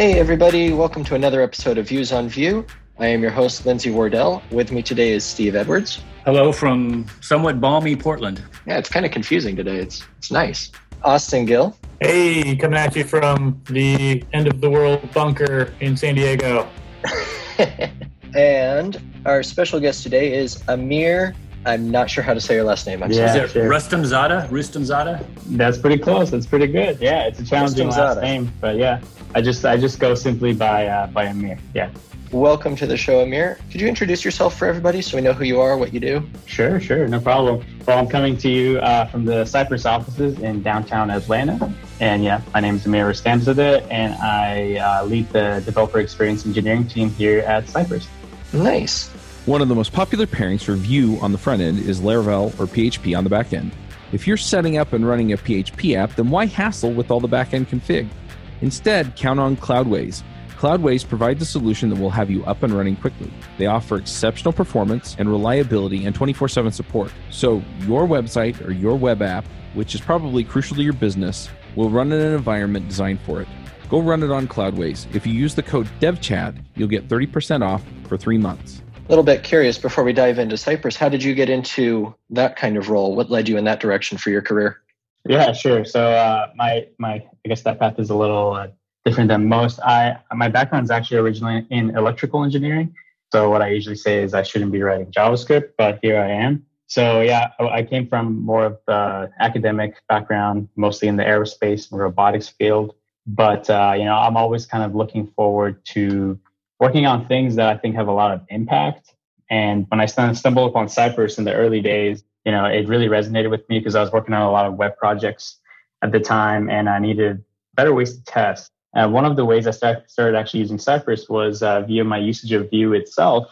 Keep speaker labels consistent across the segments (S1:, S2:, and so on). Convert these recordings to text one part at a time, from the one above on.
S1: Hey, everybody, welcome to another episode of Views on Vue. I am your host, Lindsay Wardell. With me today is Steve Edwards.
S2: Hello from somewhat balmy Portland.
S1: Yeah, it's kind of confusing today. It's, it's nice. Austin Gil.
S3: Hey, coming at you from the end of the world bunker in San Diego.
S1: and our special guest today is Amir. I'm not sure how to say your last name. I'm
S2: yeah,
S1: sorry.
S2: Is it sure. Rustam Zada? Rustam Zada?
S3: That's pretty close. That's pretty good. Yeah, it's a challenging last name, but yeah, I just I just go simply by uh, by Amir. Yeah.
S1: Welcome to the show, Amir. Could you introduce yourself for everybody so we know who you are, what you do?
S3: Sure, sure, no problem. Well, I'm coming to you uh, from the Cypress offices in downtown Atlanta. And yeah, my name is Amir Rustamzadeh, and I uh, lead the developer experience engineering team here at Cypress.
S1: Nice.
S4: One of the most popular pairings for Vue on the front end is Laravel or PHP on the back end. If you're setting up and running a PHP app, then why hassle with all the back end config? Instead, count on Cloudways Cloudways provides a solution that will have you up and running quickly. They offer exceptional performance and reliability and 24 7 support. So, your website or your web app, which is probably crucial to your business, will run in an environment designed for it. Go run it on Cloudways. If you use the code DevChat, you'll get 30% off for three months.
S1: A little bit curious before we dive into Cypress, how did you get into that kind of role? What led you in that direction for your career?
S3: Yeah, sure. So uh, my my I guess that path is a little uh, different than most. I my background is actually originally in electrical engineering. So what I usually say is I shouldn't be writing JavaScript, but here I am. So yeah, I came from more of the academic background, mostly in the aerospace and robotics field. But uh, you know, I'm always kind of looking forward to working on things that I think have a lot of impact. And when I stumbled upon Cypress in the early days, you know, it really resonated with me because I was working on a lot of web projects at the time, and I needed better ways to test. Uh, one of the ways I started actually using Cypress was uh, via my usage of Vue itself.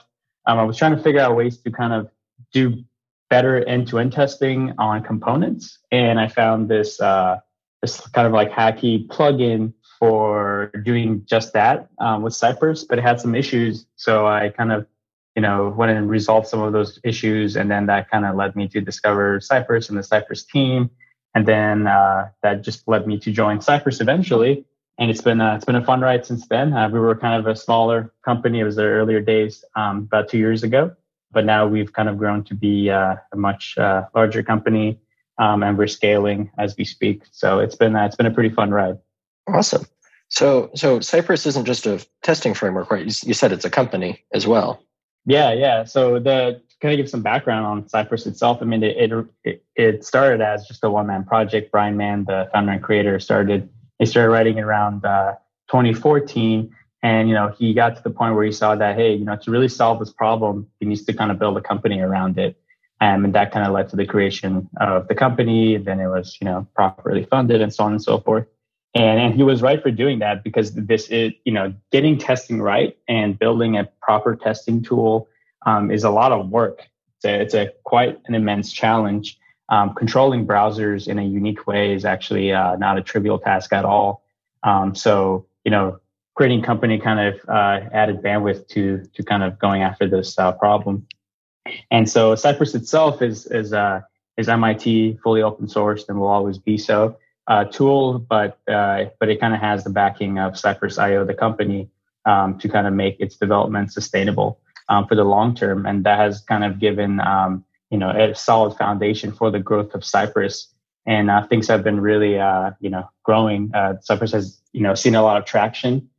S3: Um, I was trying to figure out ways to kind of do better end-to-end testing on components, and I found this uh, this kind of like hacky plugin for doing just that um, with Cypress, but it had some issues. So I kind of you know went and resolved some of those issues, and then that kind of led me to discover Cypress and the Cypress team, and then uh, that just led me to join Cypress eventually and it's been a, it's been a fun ride since then. Uh, we were kind of a smaller company. It was the earlier days, um, about two years ago, but now we've kind of grown to be uh, a much uh, larger company, um, and we're scaling as we speak. So it's been uh, it's been a pretty fun ride.
S1: Awesome. So so Cypress isn't just a testing framework, right? You, you said it's a company as well.
S3: Yeah, yeah. So the kind of give some background on Cypress itself. I mean, it it, it started as just a one man project. Brian Mann, the founder and creator, started he started writing around uh, 2014. And, you know, he got to the point where he saw that, hey, you know, to really solve this problem, he needs to kind of build a company around it. Um, and that kind of led to the creation of the company. Then it was, you know, properly funded and so on and so forth. And, and he was right for doing that because this is, you know, getting testing right and building a proper testing tool um, is a lot of work. It's a, it's a quite an immense challenge um, controlling browsers in a unique way is actually uh, not a trivial task at all. Um, so, you know, creating company kind of uh, added bandwidth to to kind of going after this uh, problem. And so, Cypress itself is is uh, is MIT fully open sourced and will always be so. Uh, tool, but uh, but it kind of has the backing of Cypress IO, the company, um, to kind of make its development sustainable um, for the long term, and that has kind of given um, you know a solid foundation for the growth of Cypress. And uh, things have been really, uh, you know, growing. Uh, Cypress has, you know, seen a lot of traction.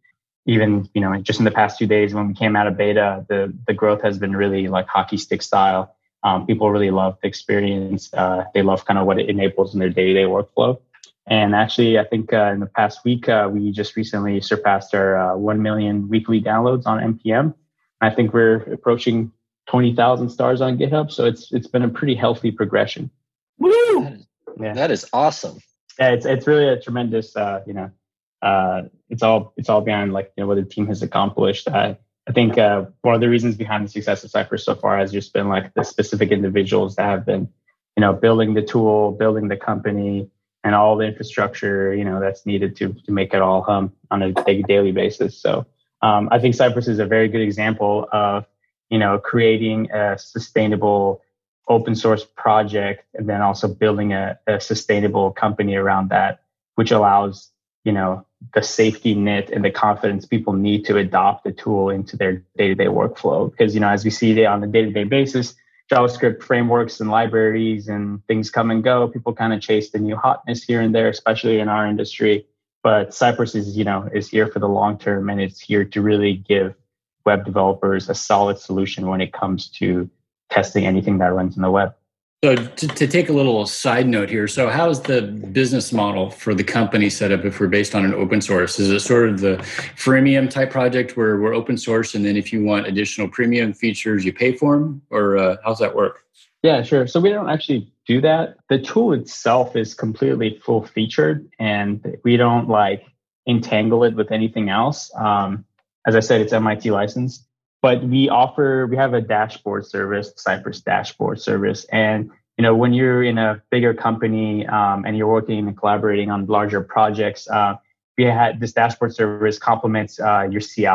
S3: Even, you know, just in the past few days when we came out of beta, the the growth has been really like hockey stick style. Um, people really love the experience. Uh, they love kind of what it enables in their day to day workflow. And actually, I think uh, in the past week, uh, we just recently surpassed our 1 million weekly downloads on NPM. I think we're approaching 20,000 stars on GitHub. So it's it's been a pretty healthy progression.
S1: Woo! That is, yeah. that is awesome.
S3: Yeah, it's it's really a tremendous uh, you know, uh, it's all it's all behind like you know what the team has accomplished. Uh, I think uh, one of the reasons behind the success of Cypress so far has just been like the specific individuals that have been, you know, building the tool, building the company, and all the infrastructure, you know, that's needed to to make it all hum on a daily basis. So um, I think Cypress is a very good example of you know, creating a sustainable open source project and then also building a, a sustainable company around that, which allows you know, the safety net and the confidence people need to adopt the tool into their day-to-day workflow. Because, you know, as we see on a day-to-day basis, JavaScript frameworks and libraries and things come and go. People kind of chase the new hotness here and there, especially in our industry. But Cypress is, you know, is here for the long term and it's here to really give web developers a solid solution when it comes to testing anything that runs in the web.
S2: So to, to, take a little side note here, so how's the business model for the company set up if we're based on an open source? Is it sort of the freemium type project where we're open source and then if you want additional premium features, you pay for them? Or uh, how's that work?
S3: Yeah, sure. So we don't actually do that. The tool itself is completely full featured and we don't like entangle it with anything else. Um, as I said, it's MIT licensed but we offer we have a dashboard service cypress dashboard service. And you know when you're in a bigger company um, and you're working and collaborating on larger projects uh, we had this dashboard service complements uh, your ci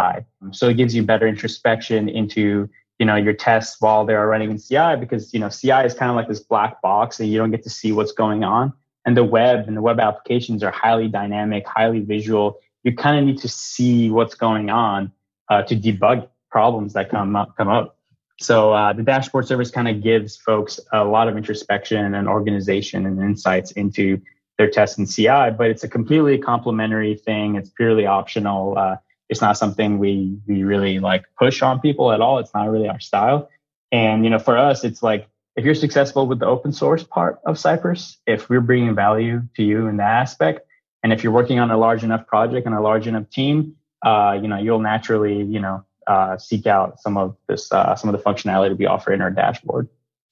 S3: so it gives you better introspection into you know your tests while they are running in ci because you know ci is kind of like this black box and you don't get to see what's going on. And the web and the web applications are highly dynamic highly visual. You kind of need to see what's going on uh, to debug problems that come up come up. So uh, the dashboard service kind of gives folks a lot of introspection and organization and insights into their tests and CI, but it's a completely complementary thing. It's purely optional. Uh, it's not something we we really like push on people at all. It's not really our style. And you know, for us, it's like if you're successful with the open source part of Cypress, if we're bringing value to you in that aspect, and if you're working on a large enough project and a large enough team, uh, you know, you'll naturally, you know, uh, seek out some of this uh, some of the functionality we offer in our dashboard.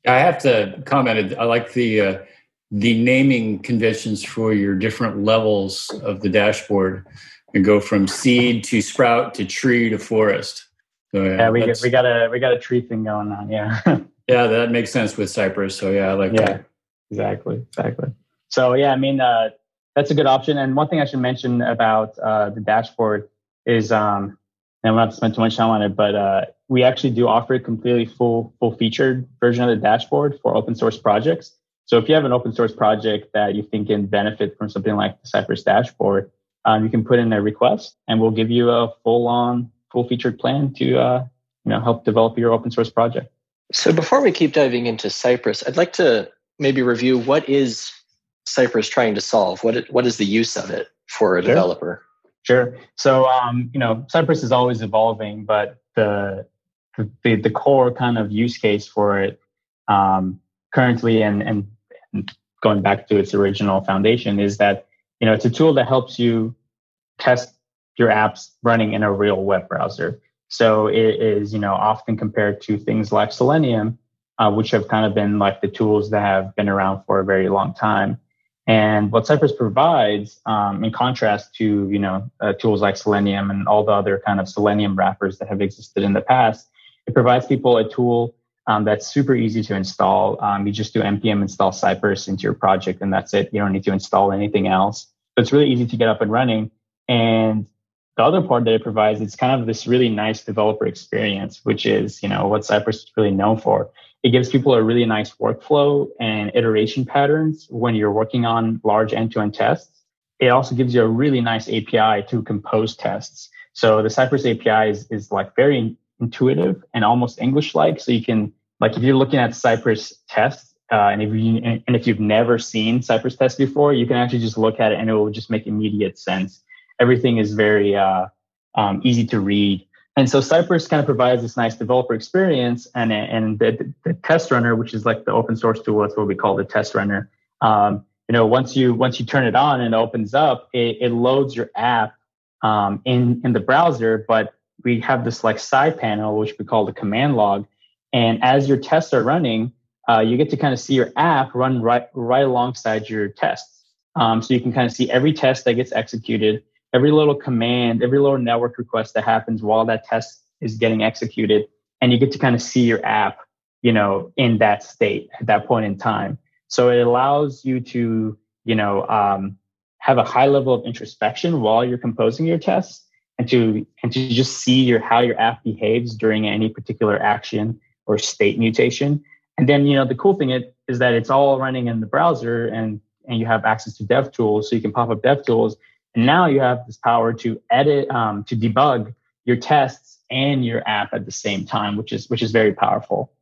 S2: I have to comment. I like the uh, the naming conventions for your different levels of the dashboard. and go from seed to sprout to tree to forest.
S3: So, yeah, yeah we get, we got a we got a tree thing going on. Yeah.
S2: yeah, that makes sense with Cypress. So yeah, I like
S3: yeah,
S2: that.
S3: Exactly. Exactly. So yeah, I mean uh, that's a good option. And one thing I should mention about uh, the dashboard is um, and I'm not to spend too much time on it, but uh, we actually do offer a completely full full featured version of the dashboard for open source projects. So if you have an open source project that you think can benefit from something like the Cypress dashboard, um, you can put in a request, and we'll give you a full on full featured plan to uh, you know help develop your open source project.
S1: So before we keep diving into Cypress, I'd like to maybe review what is Cypress trying to solve. What what is the use of it for a sure. developer?
S3: Sure. So, um, you know, Cypress is always evolving, but the the, the core kind of use case for it um, currently and, and, going back to its original foundation is that you know it's a tool that helps you test your apps running in a real web browser. So it is you know often compared to things like Selenium, uh, which have kind of been like the tools that have been around for a very long time. And what Cypress provides, um, in contrast to you know uh, tools like Selenium and all the other kind of Selenium wrappers that have existed in the past, it provides people a tool um, that's super easy to install. Um, you just do npm install Cypress into your project, and that's it. You don't need to install anything else. So it's really easy to get up and running. And the other part that it provides, it's kind of this really nice developer experience, which is you know what Cypress is really known for it gives people a really nice workflow and iteration patterns when you're working on large end-to-end tests. It also gives you a really nice API to compose tests. So the Cypress API is, is like very intuitive and almost English-like. So you can, like, if you're looking at Cypress tests, uh, and if you and if you've never seen Cypress tests before, you can actually just look at it and it will just make immediate sense. Everything is very uh, um, easy to read and so Cypress kind of provides this nice developer experience, and and the, the test runner, which is like the open source tool, that's what we call the test runner. Um, you know, once you once you turn it on and it opens up, it, it loads your app um, in in the browser. But we have this like side panel, which we call the command log, and as your tests are running, uh, you get to kind of see your app run right right alongside your tests. Um, so you can kind of see every test that gets executed every little command, every little network request that happens while that test is getting executed. And you get to kind of see your app, you know, in that state at that point in time. So it allows you to, you know, um, have a high level of introspection while you're composing your tests and to and to just see your how your app behaves during any particular action or state mutation. And then, you know, the cool thing is that it's all running in the browser and and you have access to dev tools so you can pop up dev tools And now you have this power to edit, um, to debug your tests and your app at the same time, which is which is very powerful.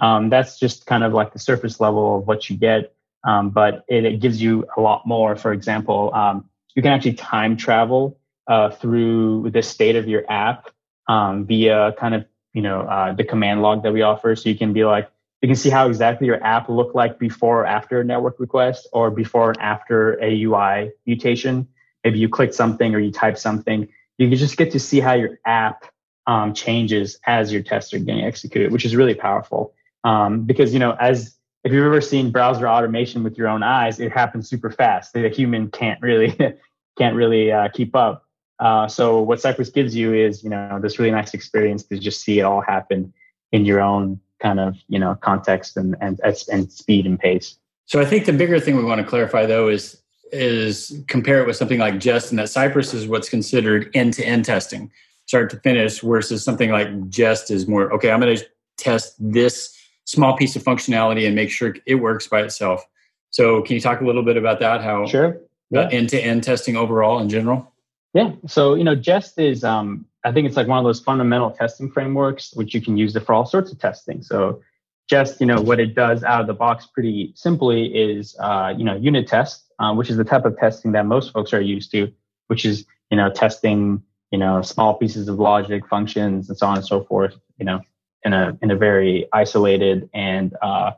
S3: Um, that's just kind of like the surface level of what you get, um, but it, it, gives you a lot more. For example, um, you can actually time travel uh, through the state of your app um, via kind of you know uh, the command log that we offer. So you can be like, you can see how exactly your app looked like before or after a network request or before and after a UI mutation. Maybe you click something or you type something. You just get to see how your app um, changes as your tests are getting executed, which is really powerful. Um, because you know, as if you've ever seen browser automation with your own eyes, it happens super fast. The human can't really can't really uh, keep up. Uh, so what Cypress gives you is you know this really nice experience to just see it all happen in your own kind of you know context and and and speed and pace.
S2: So I think the bigger thing we want to clarify though is is compare it with something like Jest, and that Cypress is what's considered end to end testing, start to finish, versus something like Jest is more okay. I'm going to test this small piece of functionality and make sure it works by itself. So can you talk a little bit about that? How
S3: sure
S2: end to end testing overall in general?
S3: Yeah. So you know, Jest is um, I think it's like one of those fundamental testing frameworks which you can use it for all sorts of testing. So just you know what it does out of the box pretty simply is uh, you know unit test, um, which is the type of testing that most folks are used to, which is you know testing you know small pieces of logic, functions, and so on and so forth. You know in a in a very isolated and uh,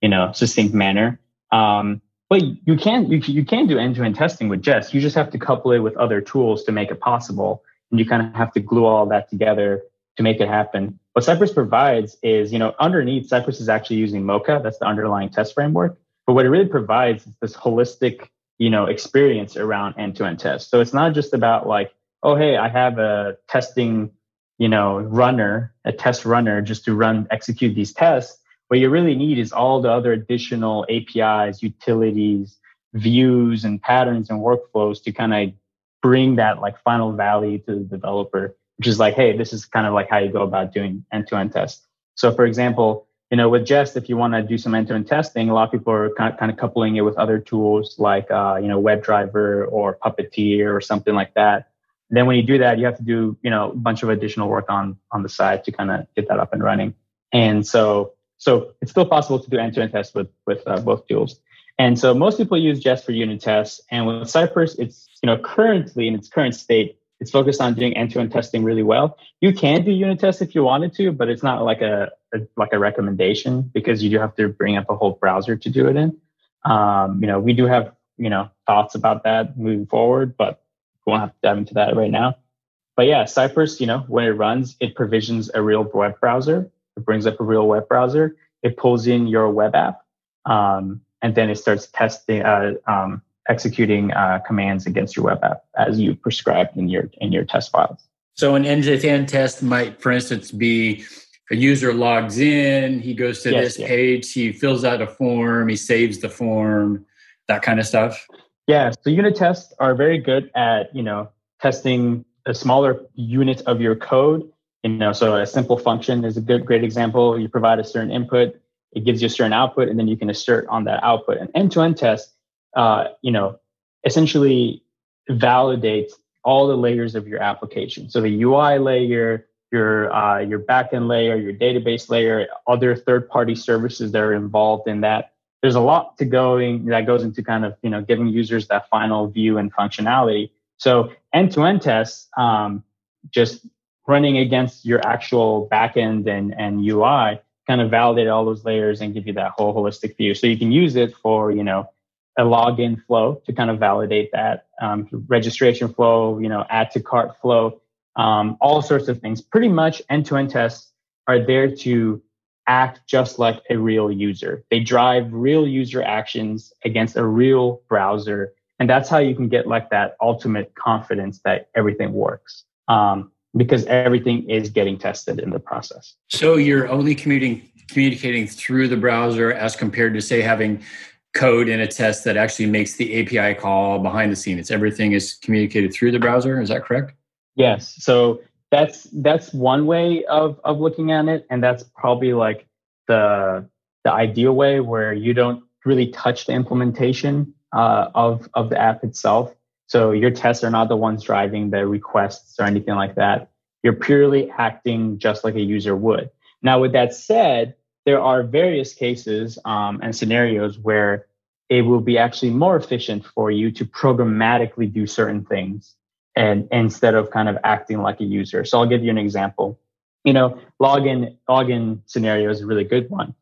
S3: you know succinct manner. Um, but you can you, you can do end to end testing with Jest. You just have to couple it with other tools to make it possible and you kind of have to glue all that together to make it happen. What Cypress provides is, you know, underneath Cypress is actually using Mocha. That's the underlying test framework. But what it really provides is this holistic, you know, experience around end-to-end tests. So it's not just about like, oh, hey, I have a testing, you know, runner, a test runner just to run, execute these tests. What you really need is all the other additional APIs, utilities, views and patterns and workflows to kind of bring that like final value to the developer, which is like, hey, this is kind of like how you go about doing end-to-end tests. So for example, you know, with Jest, if you want to do some end-to-end testing, a lot of people are kind of, kind of coupling it with other tools like, uh, you know, WebDriver or Puppeteer or something like that. And then when you do that, you have to do, you know, a bunch of additional work on on the side to kind of get that up and running. And so, so it's still possible to do end-to-end tests with with uh, both tools. And so most people use Jest for unit tests. And with Cypress, it's, you know, currently in its current state, it's focused on doing end-to-end testing really well. You can do unit tests if you wanted to, but it's not like a, a like a recommendation because you do have to bring up a whole browser to do it in. Um, you know, we do have, you know, thoughts about that moving forward, but we won't have to dive into that right now. But yeah, Cypress, you know, when it runs, it provisions a real web browser. It brings up a real web browser. It pulls in your web app. Um, and then it starts testing, uh, um, executing uh, commands against your web app as you prescribed in your in your test files.
S2: So an end-to-end test might, for instance, be a user logs in, he goes to yes, this page, he fills out a form, he saves the form, that kind of stuff.
S3: Yeah. So unit tests are very good at you know testing a smaller unit of your code. You know, so a simple function is a good great example. You provide a certain input it gives you a certain output, and then you can assert on that output. An end-to-end test, uh, you know, essentially validates all the layers of your application. So the UI layer, your uh, your backend layer, your database layer, other third-party services that are involved in that. There's a lot to going that goes into kind of you know giving users that final view and functionality. So end-to-end tests, um, just running against your actual backend and and UI kind of validate all those layers and give you that whole holistic view. So you can use it for, you know, a login flow to kind of validate that um, registration flow, you know, add to cart flow, um, all sorts of things. Pretty much end-to-end tests are there to act just like a real user. They drive real user actions against a real browser. And that's how you can get like that ultimate confidence that everything works. Um, because everything is getting tested in the process.
S2: So you're only commuting, communicating through the browser as compared to, say, having code in a test that actually makes the API call behind the scenes. Everything is communicated through the browser. Is that correct?
S3: Yes. So that's that's one way of of looking at it, and that's probably like the the ideal way where you don't really touch the implementation uh, of of the app itself. So your tests are not the ones driving the requests or anything like that. You're purely acting just like a user would. Now, with that said, there are various cases um, and scenarios where it will be actually more efficient for you to programmatically do certain things and instead of kind of acting like a user. So I'll give you an example. You know, login login scenario is a really good one.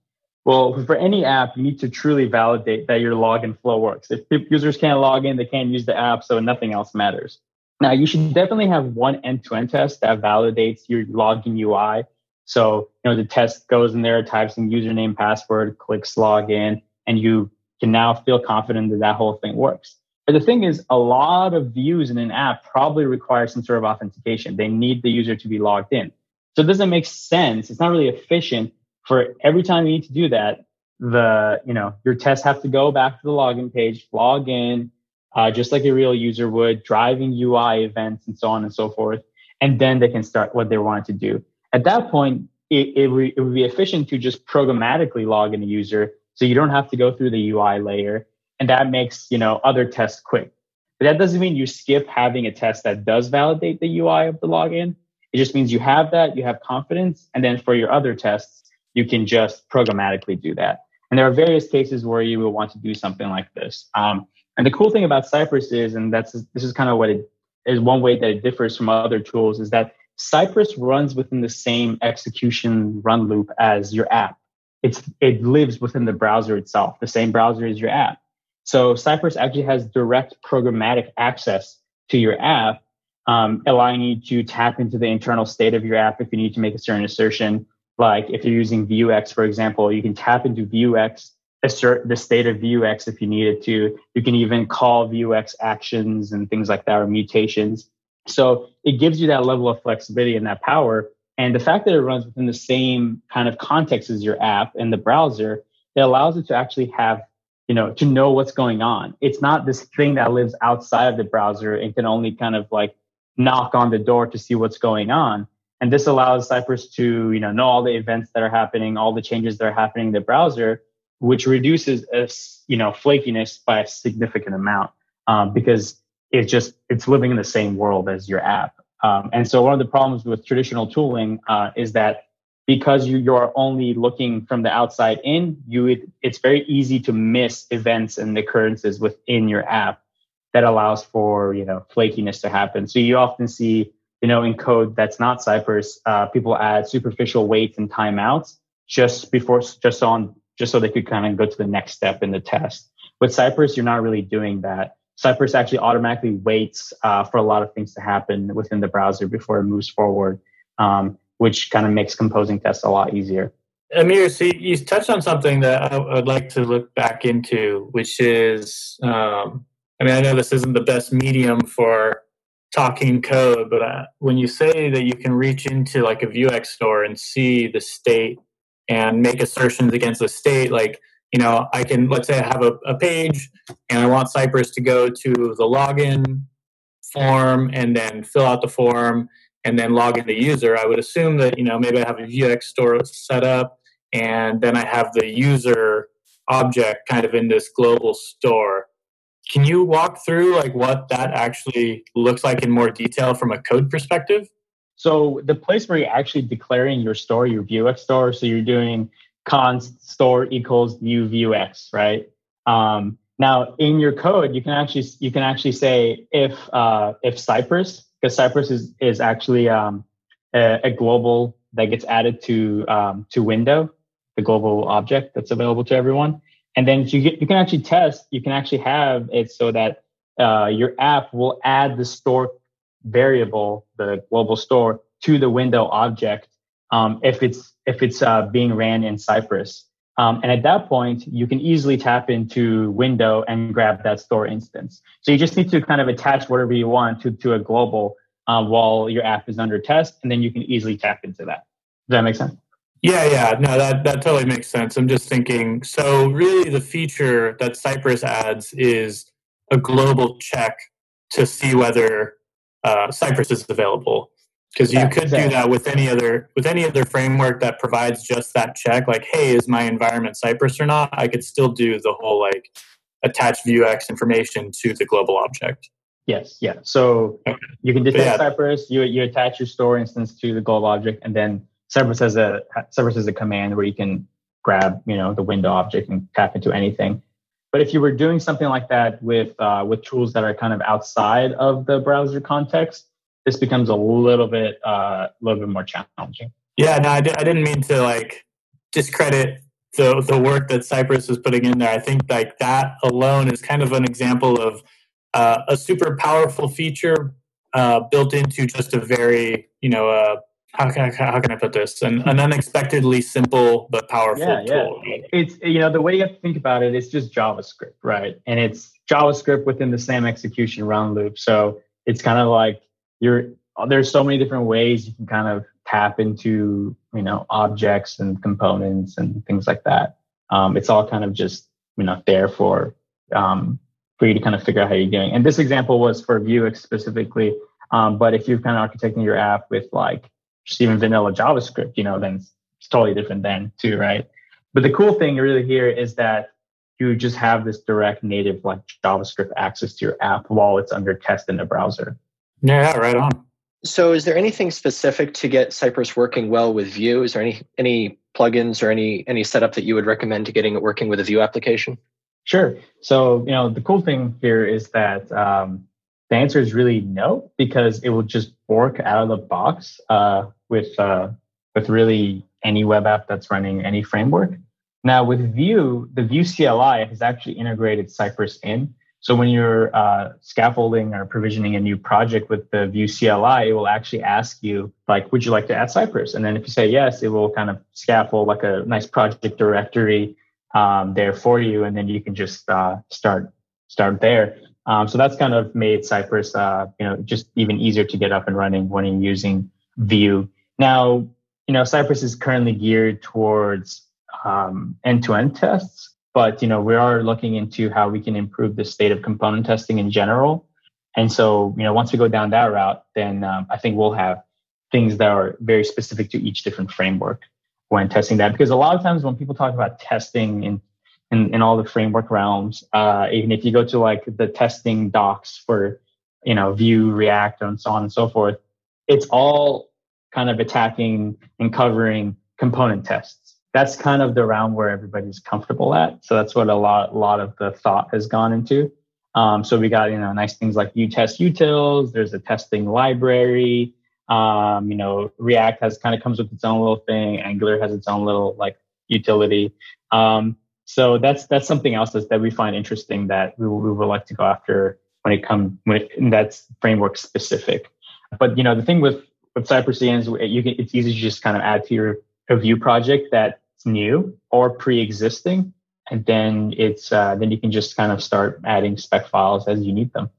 S3: Well, for any app, you need to truly validate that your login flow works. If users can't log in, they can't use the app, so nothing else matters. Now, you should definitely have one end-to-end test that validates your login UI. So, you know, the test goes in there, types in username, password, clicks login, and you can now feel confident that that whole thing works. But the thing is, a lot of views in an app probably require some sort of authentication. They need the user to be logged in. So it doesn't make sense. It's not really efficient for every time you need to do that, the you know your tests have to go back to the login page, log in, uh, just like a real user would, driving UI events and so on and so forth, and then they can start what they want to do. At that point, it, it, re, it would be efficient to just programmatically log in a user, so you don't have to go through the UI layer, and that makes you know other tests quick. But that doesn't mean you skip having a test that does validate the UI of the login. It just means you have that, you have confidence, and then for your other tests, you can just programmatically do that. And there are various cases where you will want to do something like this. Um, and the cool thing about Cypress is, and that's this is kind of what it is one way that it differs from other tools, is that Cypress runs within the same execution run loop as your app. It's it lives within the browser itself, the same browser as your app. So Cypress actually has direct programmatic access to your app, um, allowing you to tap into the internal state of your app if you need to make a certain assertion like if you're using Vuex, for example, you can tap into Vuex, assert the state of Vuex if you needed to. You can even call Vuex actions and things like that or mutations. So it gives you that level of flexibility and that power. And the fact that it runs within the same kind of context as your app and the browser, it allows it to actually have, you know, to know what's going on. It's not this thing that lives outside of the browser and can only kind of like knock on the door to see what's going on. And this allows Cypress to, you know, know all the events that are happening, all the changes that are happening in the browser, which reduces, you know, flakiness by a significant amount um, because it's just it's living in the same world as your app. Um, and so one of the problems with traditional tooling uh, is that because you, you're only looking from the outside in, you it, it's very easy to miss events and occurrences within your app that allows for you know flakiness to happen. So you often see you know, in code that's not Cypress, uh, people add superficial waits and timeouts just before, just on, just so they could kind of go to the next step in the test. With Cypress, you're not really doing that. Cypress actually automatically waits uh, for a lot of things to happen within the browser before it moves forward, um, which kind of makes composing tests a lot easier.
S5: Amir, so you touched on something that I would like to look back into, which is, um, I mean, I know this isn't the best medium for talking code, but uh, when you say that you can reach into like a Vuex store and see the state and make assertions against the state, like, you know, I can, let's say I have a, a page and I want Cypress to go to the login form and then fill out the form and then log in the user. I would assume that, you know, maybe I have a Vuex store set up and then I have the user object kind of in this global store can you walk through like what that actually looks like in more detail from a code perspective?
S3: So the place where you're actually declaring your store, your Vuex store, so you're doing const store equals new Vuex, right? Um, now in your code, you can actually you can actually say if uh, if Cypress, because Cypress is is actually um, a, a, global that gets added to um, to window, the global object that's available to everyone. And then you get, you can actually test, you can actually have it so that uh, your app will add the store variable, the global store, to the window object um, if it's if it's uh, being ran in Cypress. Um, and at that point, you can easily tap into window and grab that store instance. So you just need to kind of attach whatever you want to, to a global uh, while your app is under test, and then you can easily tap into that. Does that make sense?
S5: Yeah, yeah, no, that that totally makes sense. I'm just thinking. So really, the feature that Cypress adds is a global check to see whether uh, Cypress is available. Because you could do that with any other with any other framework that provides just that check, like, hey, is my environment Cypress or not? I could still do the whole like attach Vuex information to the global object.
S3: Yes, yeah. So okay. you can detect yeah. Cypress. You you attach your store instance to the global object, and then Cypress has a Cypress has a command where you can grab you know the window object and tap into anything. But if you were doing something like that with uh, with tools that are kind of outside of the browser context, this becomes a little bit uh, a uh, little bit more challenging.
S6: Yeah, no, I d- I didn't mean to like discredit the the work that Cypress is putting in there. I think like that alone is kind of an example of uh, a super powerful feature uh, built into just a very you know uh, how can I, how can I put this an, an unexpectedly simple but powerful yeah, tool.
S3: Yeah. It's you know the way you have to think about it is just JavaScript, right? And it's JavaScript within the same execution run loop. So it's kind of like you're there's so many different ways you can kind of tap into you know objects and components and things like that. Um, it's all kind of just you know there for um, for you to kind of figure out how you're doing. And this example was for Vue specifically. Um, but if you're kind of architecting your app with like just even vanilla JavaScript, you know, then it's totally different then too, right? But the cool thing really here is that you just have this direct native like JavaScript access to your app while it's under test in the browser.
S6: Yeah, right on.
S1: So is there anything specific to get Cypress working well with Vue? Is there any any plugins or any any setup that you would recommend to getting it working with a Vue application?
S3: Sure. So, you know, the cool thing here is that um, the answer is really no, because it will just work out of the box uh, with uh, with really any web app that's running any framework. Now, with Vue, the Vue CLI has actually integrated Cypress in. So when you're uh, scaffolding or provisioning a new project with the Vue CLI, it will actually ask you, like, would you like to add Cypress? And then if you say yes, it will kind of scaffold like a nice project directory um, there for you, and then you can just uh, start start there. Um, so that's kind of made Cypress, uh, you know, just even easier to get up and running when you're using Vue. Now, you know, Cypress is currently geared towards um, end-to-end tests, but you know, we are looking into how we can improve the state of component testing in general. And so, you know, once we go down that route, then um, I think we'll have things that are very specific to each different framework when testing that. Because a lot of times when people talk about testing in in, in all the framework realms. Uh, even if you go to like the testing docs for, you know, Vue, React, and so on and so forth, it's all kind of attacking and covering component tests. That's kind of the realm where everybody's comfortable at. So that's what a lot, a lot of the thought has gone into. Um, so we got, you know, nice things like Vue test utils. There's a testing library. Um, you know, React has kind of comes with its own little thing. Angular has its own little like utility. Um, so that's that's something else that we find interesting that we, we would like to go after when it comes when that's framework specific. But you know the thing with with Cypress is you can it's easy to just kind of add to your Vue project that's new or pre-existing, and then it's uh, then you can just kind of start adding spec files as you need them.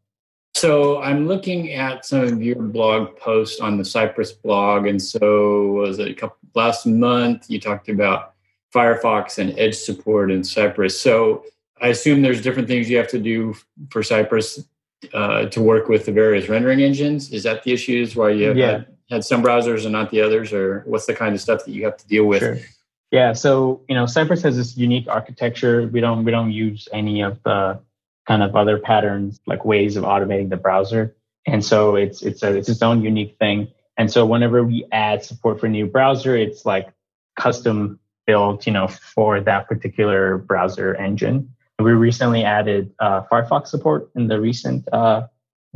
S2: So I'm looking at some of your blog posts on the Cypress blog, and so was it a couple last month you talked about Firefox and Edge support in Cypress. So I assume there's different things you have to do for Cypress uh, to work with the various rendering engines. Is that the issues why you have yeah. had, had, some browsers and not the others, or what's the kind of stuff that you have to deal with? Sure.
S3: Yeah, so you know, Cypress has this unique architecture. We don't we don't use any of the kind of other patterns like ways of automating the browser, and so it's it's a, it's its own unique thing. And so whenever we add support for a new browser, it's like custom built, you know, for that particular browser engine. We recently added uh, Firefox support in the recent uh,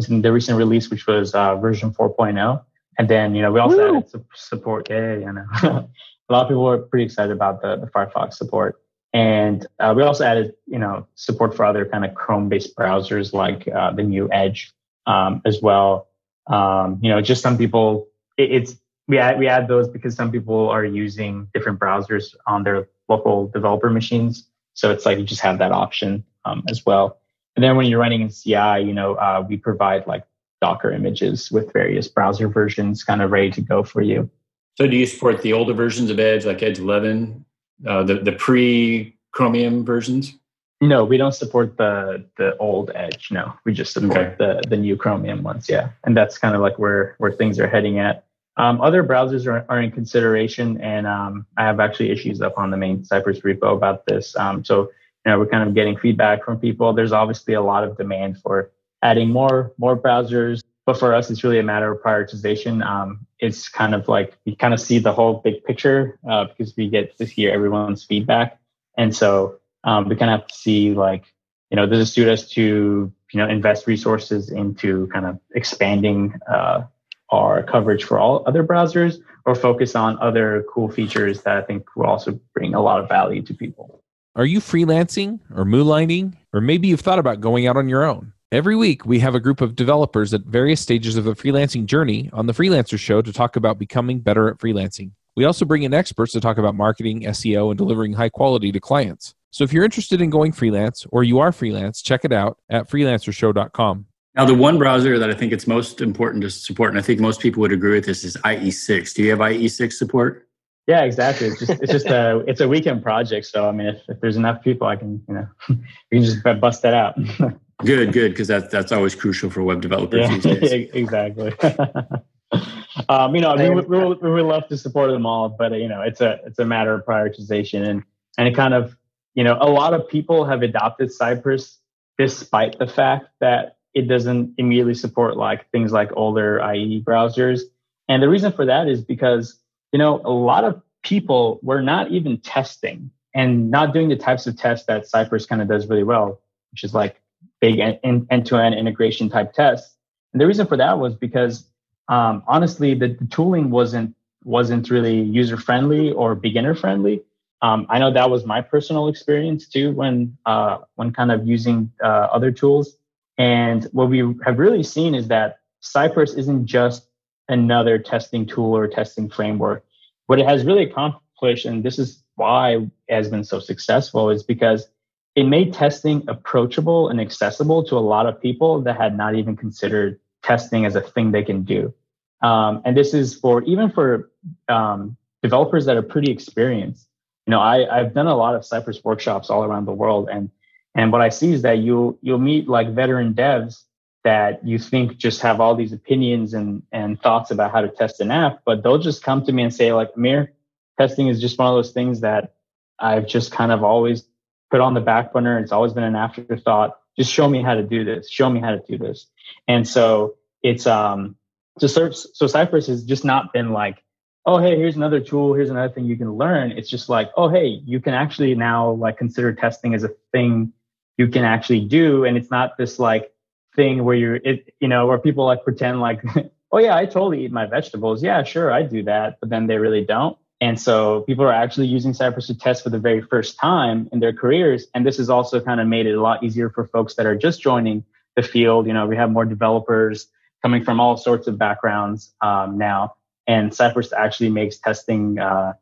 S3: in the recent release, which was uh, version 4.0. And then, you know, we also Woo! added support. Yeah, you know, a lot of people were pretty excited about the, the Firefox support. And uh, we also added, you know, support for other kind of Chrome-based browsers like uh, the new Edge um, as well. Um, you know, just some people, it, it's we add we add those because some people are using different browsers on their local developer machines. So it's like you just have that option um, as well. And then when you're running in CI, you know, uh, we provide like Docker images with various browser versions kind of ready to go for you.
S2: So do you support the older versions of Edge, like Edge 11, uh, the the pre Chromium versions?
S3: No, we don't support the the old Edge. No, we just support okay. the the new Chromium ones. Yeah, and that's kind of like where where things are heading at. Um, other browsers are, are, in consideration, and um, I have actually issues up on the main Cypress repo about this. Um, so, you know, we're kind of getting feedback from people. There's obviously a lot of demand for adding more more browsers. But for us, it's really a matter of prioritization. Um, it's kind of like we kind of see the whole big picture uh, because we get to hear everyone's feedback, and so um, we kind of have to see like you know does it suit us to you know invest resources into kind of expanding uh, our coverage for all other browsers or focus on other cool features that I think will also bring a lot of value to people.
S4: Are you freelancing or moonlighting? Or maybe you've thought about going out on your own? Every week, we have a group of developers at various stages of the freelancing journey on the Freelancer Show to talk about becoming better at freelancing. We also bring in experts to talk about marketing, SEO, and delivering high quality to clients. So if you're interested in going freelance or you are freelance, check it out at freelancershow.com.
S2: Now, the one browser that I think it's most important to support, and I think most people would agree with this, is IE6. Do you have IE6 support?
S3: Yeah, exactly. It's just it's just a it's a weekend project. So I mean, if, if there's enough people, I can you know we can just bust that out.
S2: good, good, because that's that's always crucial for web developers yeah, these days.
S3: exactly. um, you know, we would, we, would, we love to support them all, but you know, it's a it's a matter of prioritization and and it kind of you know a lot of people have adopted Cypress despite the fact that it doesn't immediately support like things like older IE browsers. And the reason for that is because, you know, a lot of people were not even testing and not doing the types of tests that Cypress kind of does really well, which is like big end to end integration type tests. And the reason for that was because um, honestly, the, the, tooling wasn't wasn't really user friendly or beginner friendly. Um, I know that was my personal experience too when uh, when kind of using uh, other tools. And what we have really seen is that Cypress isn't just another testing tool or testing framework. What it has really accomplished, and this is why it has been so successful, is because it made testing approachable and accessible to a lot of people that had not even considered testing as a thing they can do. Um, and this is for even for um, developers that are pretty experienced. You know, I, I've done a lot of Cypress workshops all around the world, and and what I see is that you'll you'll meet like veteran devs that you think just have all these opinions and and thoughts about how to test an app, but they'll just come to me and say like, Amir, testing is just one of those things that I've just kind of always put on the back burner. It's always been an afterthought. Just show me how to do this. Show me how to do this. And so it's um so so Cypress has just not been like, oh hey, here's another tool, here's another thing you can learn. It's just like, oh hey, you can actually now like consider testing as a thing you can actually do. And it's not this like thing where you're, it, you know, where people like pretend like, oh yeah, I totally eat my vegetables. Yeah, sure, I do that. But then they really don't. And so people are actually using Cypress to test for the very first time in their careers. And this has also kind of made it a lot easier for folks that are just joining the field. You know, we have more developers coming from all sorts of backgrounds um, now. And Cypress actually makes testing, uh,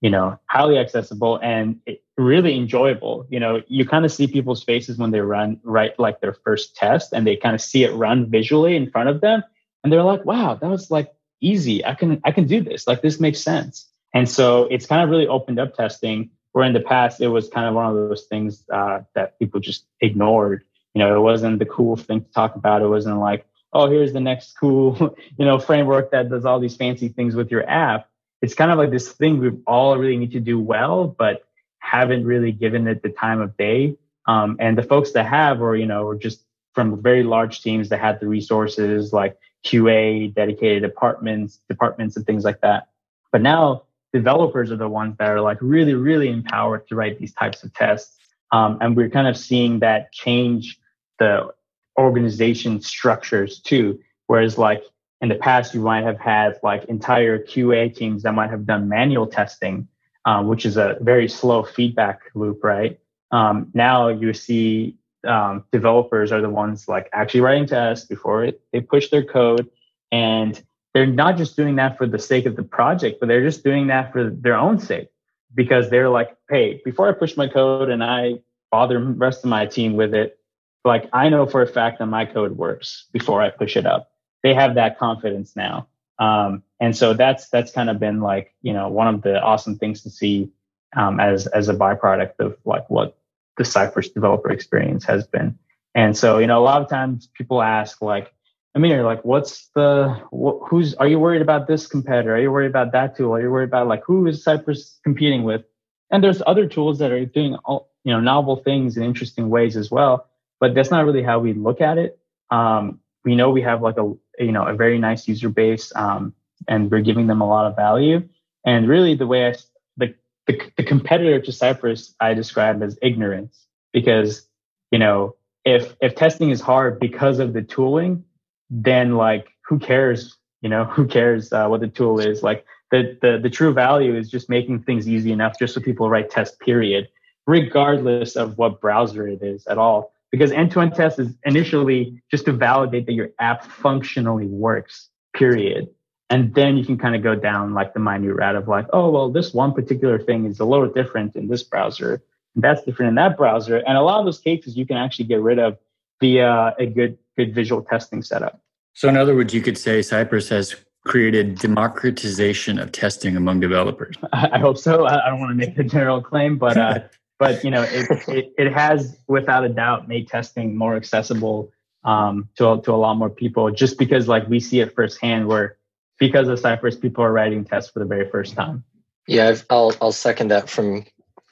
S3: you know, highly accessible and really enjoyable. You know, you kind of see people's faces when they run right like their first test and they kind of see it run visually in front of them and they're like, "Wow, that was like easy. I can I can do this. Like this makes sense." And so it's kind of really opened up testing where in the past it was kind of one of those things uh, that people just ignored. You know, it wasn't the cool thing to talk about. It wasn't like, "Oh, here's the next cool, you know, framework that does all these fancy things with your app." It's kind of like this thing we all really need to do well, but haven't really given it the time of day. Um, and the folks that have, or you know, are just from very large teams that had the resources like QA, dedicated departments, departments, and things like that. But now developers are the ones that are like really, really empowered to write these types of tests. Um, and we're kind of seeing that change the organization structures too. Whereas like in the past, you might have had like entire QA teams that might have done manual testing um, which is a very slow feedback loop, right? Um, now you see um, developers are the ones like actually writing tests before it, they push their code. And they're not just doing that for the sake of the project, but they're just doing that for their own sake because they're like, hey, before I push my code and I bother the rest of my team with it, like I know for a fact that my code works before I push it up. They have that confidence now. Um, and so that's that's kind of been like you know one of the awesome things to see um, as as a byproduct of like what the Cypress developer experience has been. And so you know a lot of times people ask like, I mean, you're like, what's the wh- who's are you worried about this competitor? Are you worried about that tool? Are you worried about like who is Cypress competing with? And there's other tools that are doing all, you know novel things in interesting ways as well. But that's not really how we look at it. Um, we know we have like a you know a very nice user base, um, and we're giving them a lot of value. And really, the way I the, the the competitor to Cypress I describe as ignorance because you know if if testing is hard because of the tooling, then like who cares? You know who cares uh, what the tool is? Like the, the the true value is just making things easy enough just so people write test period, regardless of what browser it is at all. Because end-to-end test is initially just to validate that your app functionally works, period. And then you can kind of go down like the minute rat of like, oh well, this one particular thing is a little different in this browser And that's different in that browser. And a lot of those cases you can actually get rid of via a good good visual testing setup.
S2: So in other words, you could say Cypress has created democratization of testing among developers.
S3: I hope so. I don't want to make a general claim, but uh, but you know, it, it, it has without a doubt made testing more accessible um, to to a lot more people. Just because like we see it firsthand, where because of Cypress, people are writing tests for the very first time.
S1: Yeah, I've, I'll I'll second that from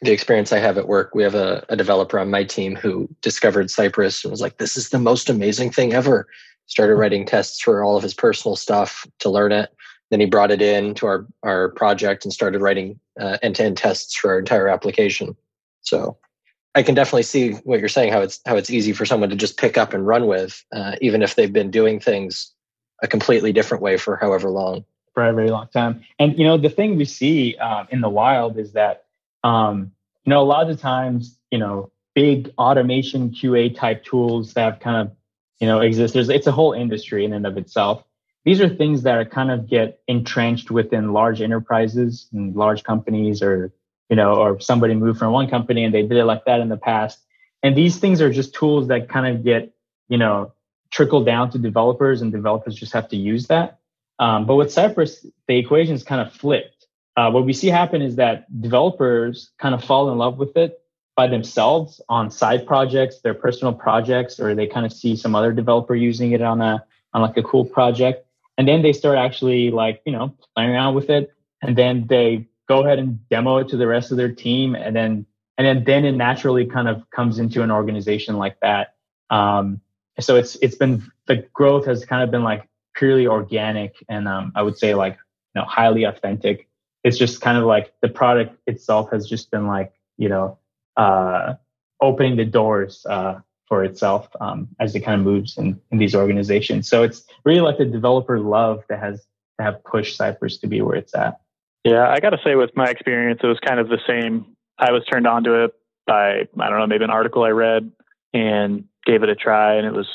S1: the experience I have at work, we have a, a, developer on my team who discovered Cypress and was like, this is the most amazing thing ever. Started writing tests for all of his personal stuff to learn it. Then he brought it in to our, our project and started writing uh, end-to-end tests for our entire application. So I can definitely see what you're saying, how it's how it's easy for someone to just pick up and run with, uh, even if they've been doing things a completely different way for however long.
S3: For a very long time. And you know, the thing we see uh, in the wild is that um, you know, a lot of the times, you know, big automation QA type tools that have kind of, you know, exist. There's, it's a whole industry in and of itself. These are things that are kind of get entrenched within large enterprises and large companies or, you know, or somebody moved from one company and they did it like that in the past. And these things are just tools that kind of get, you know, trickle down to developers and developers just have to use that. Um, but with Cypress, the equation is kind of flipped uh, what we see happen is that developers kind of fall in love with it by themselves on side projects, their personal projects, or they kind of see some other developer using it on a on like a cool project, and then they start actually like you know playing around with it, and then they go ahead and demo it to the rest of their team, and then and then then it naturally kind of comes into an organization like that. Um, so it's it's been the growth has kind of been like purely organic, and um, I would say like you know highly authentic it's just kind of like the product itself has just been like you know uh, opening the doors uh, for itself um, as it kind of moves in, in these organizations. So it's really like the developer love that has to have pushed Cypress to be where it's at.
S5: Yeah, I got to say, with my experience, it was kind of the same. I was turned on to it by I don't know maybe an article I read and gave it a try, and it was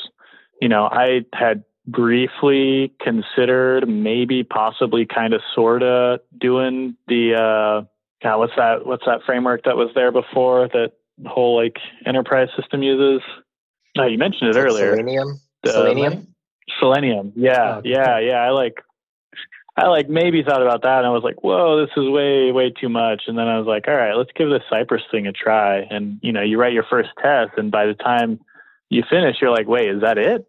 S5: you know I had briefly considered maybe possibly kind of sorta doing the uh God, what's that what's that framework that was there before that whole like enterprise system uses? Oh, you mentioned it earlier.
S1: Selenium. The, Selenium.
S5: Selenium. Yeah, oh, yeah, yeah. I like I like maybe thought about that and I was like, whoa, this is way, way too much. And then I was like, all right, let's give this Cypress thing a try. And you know, you write your first test and by the time you finish, you're like, wait, is that it?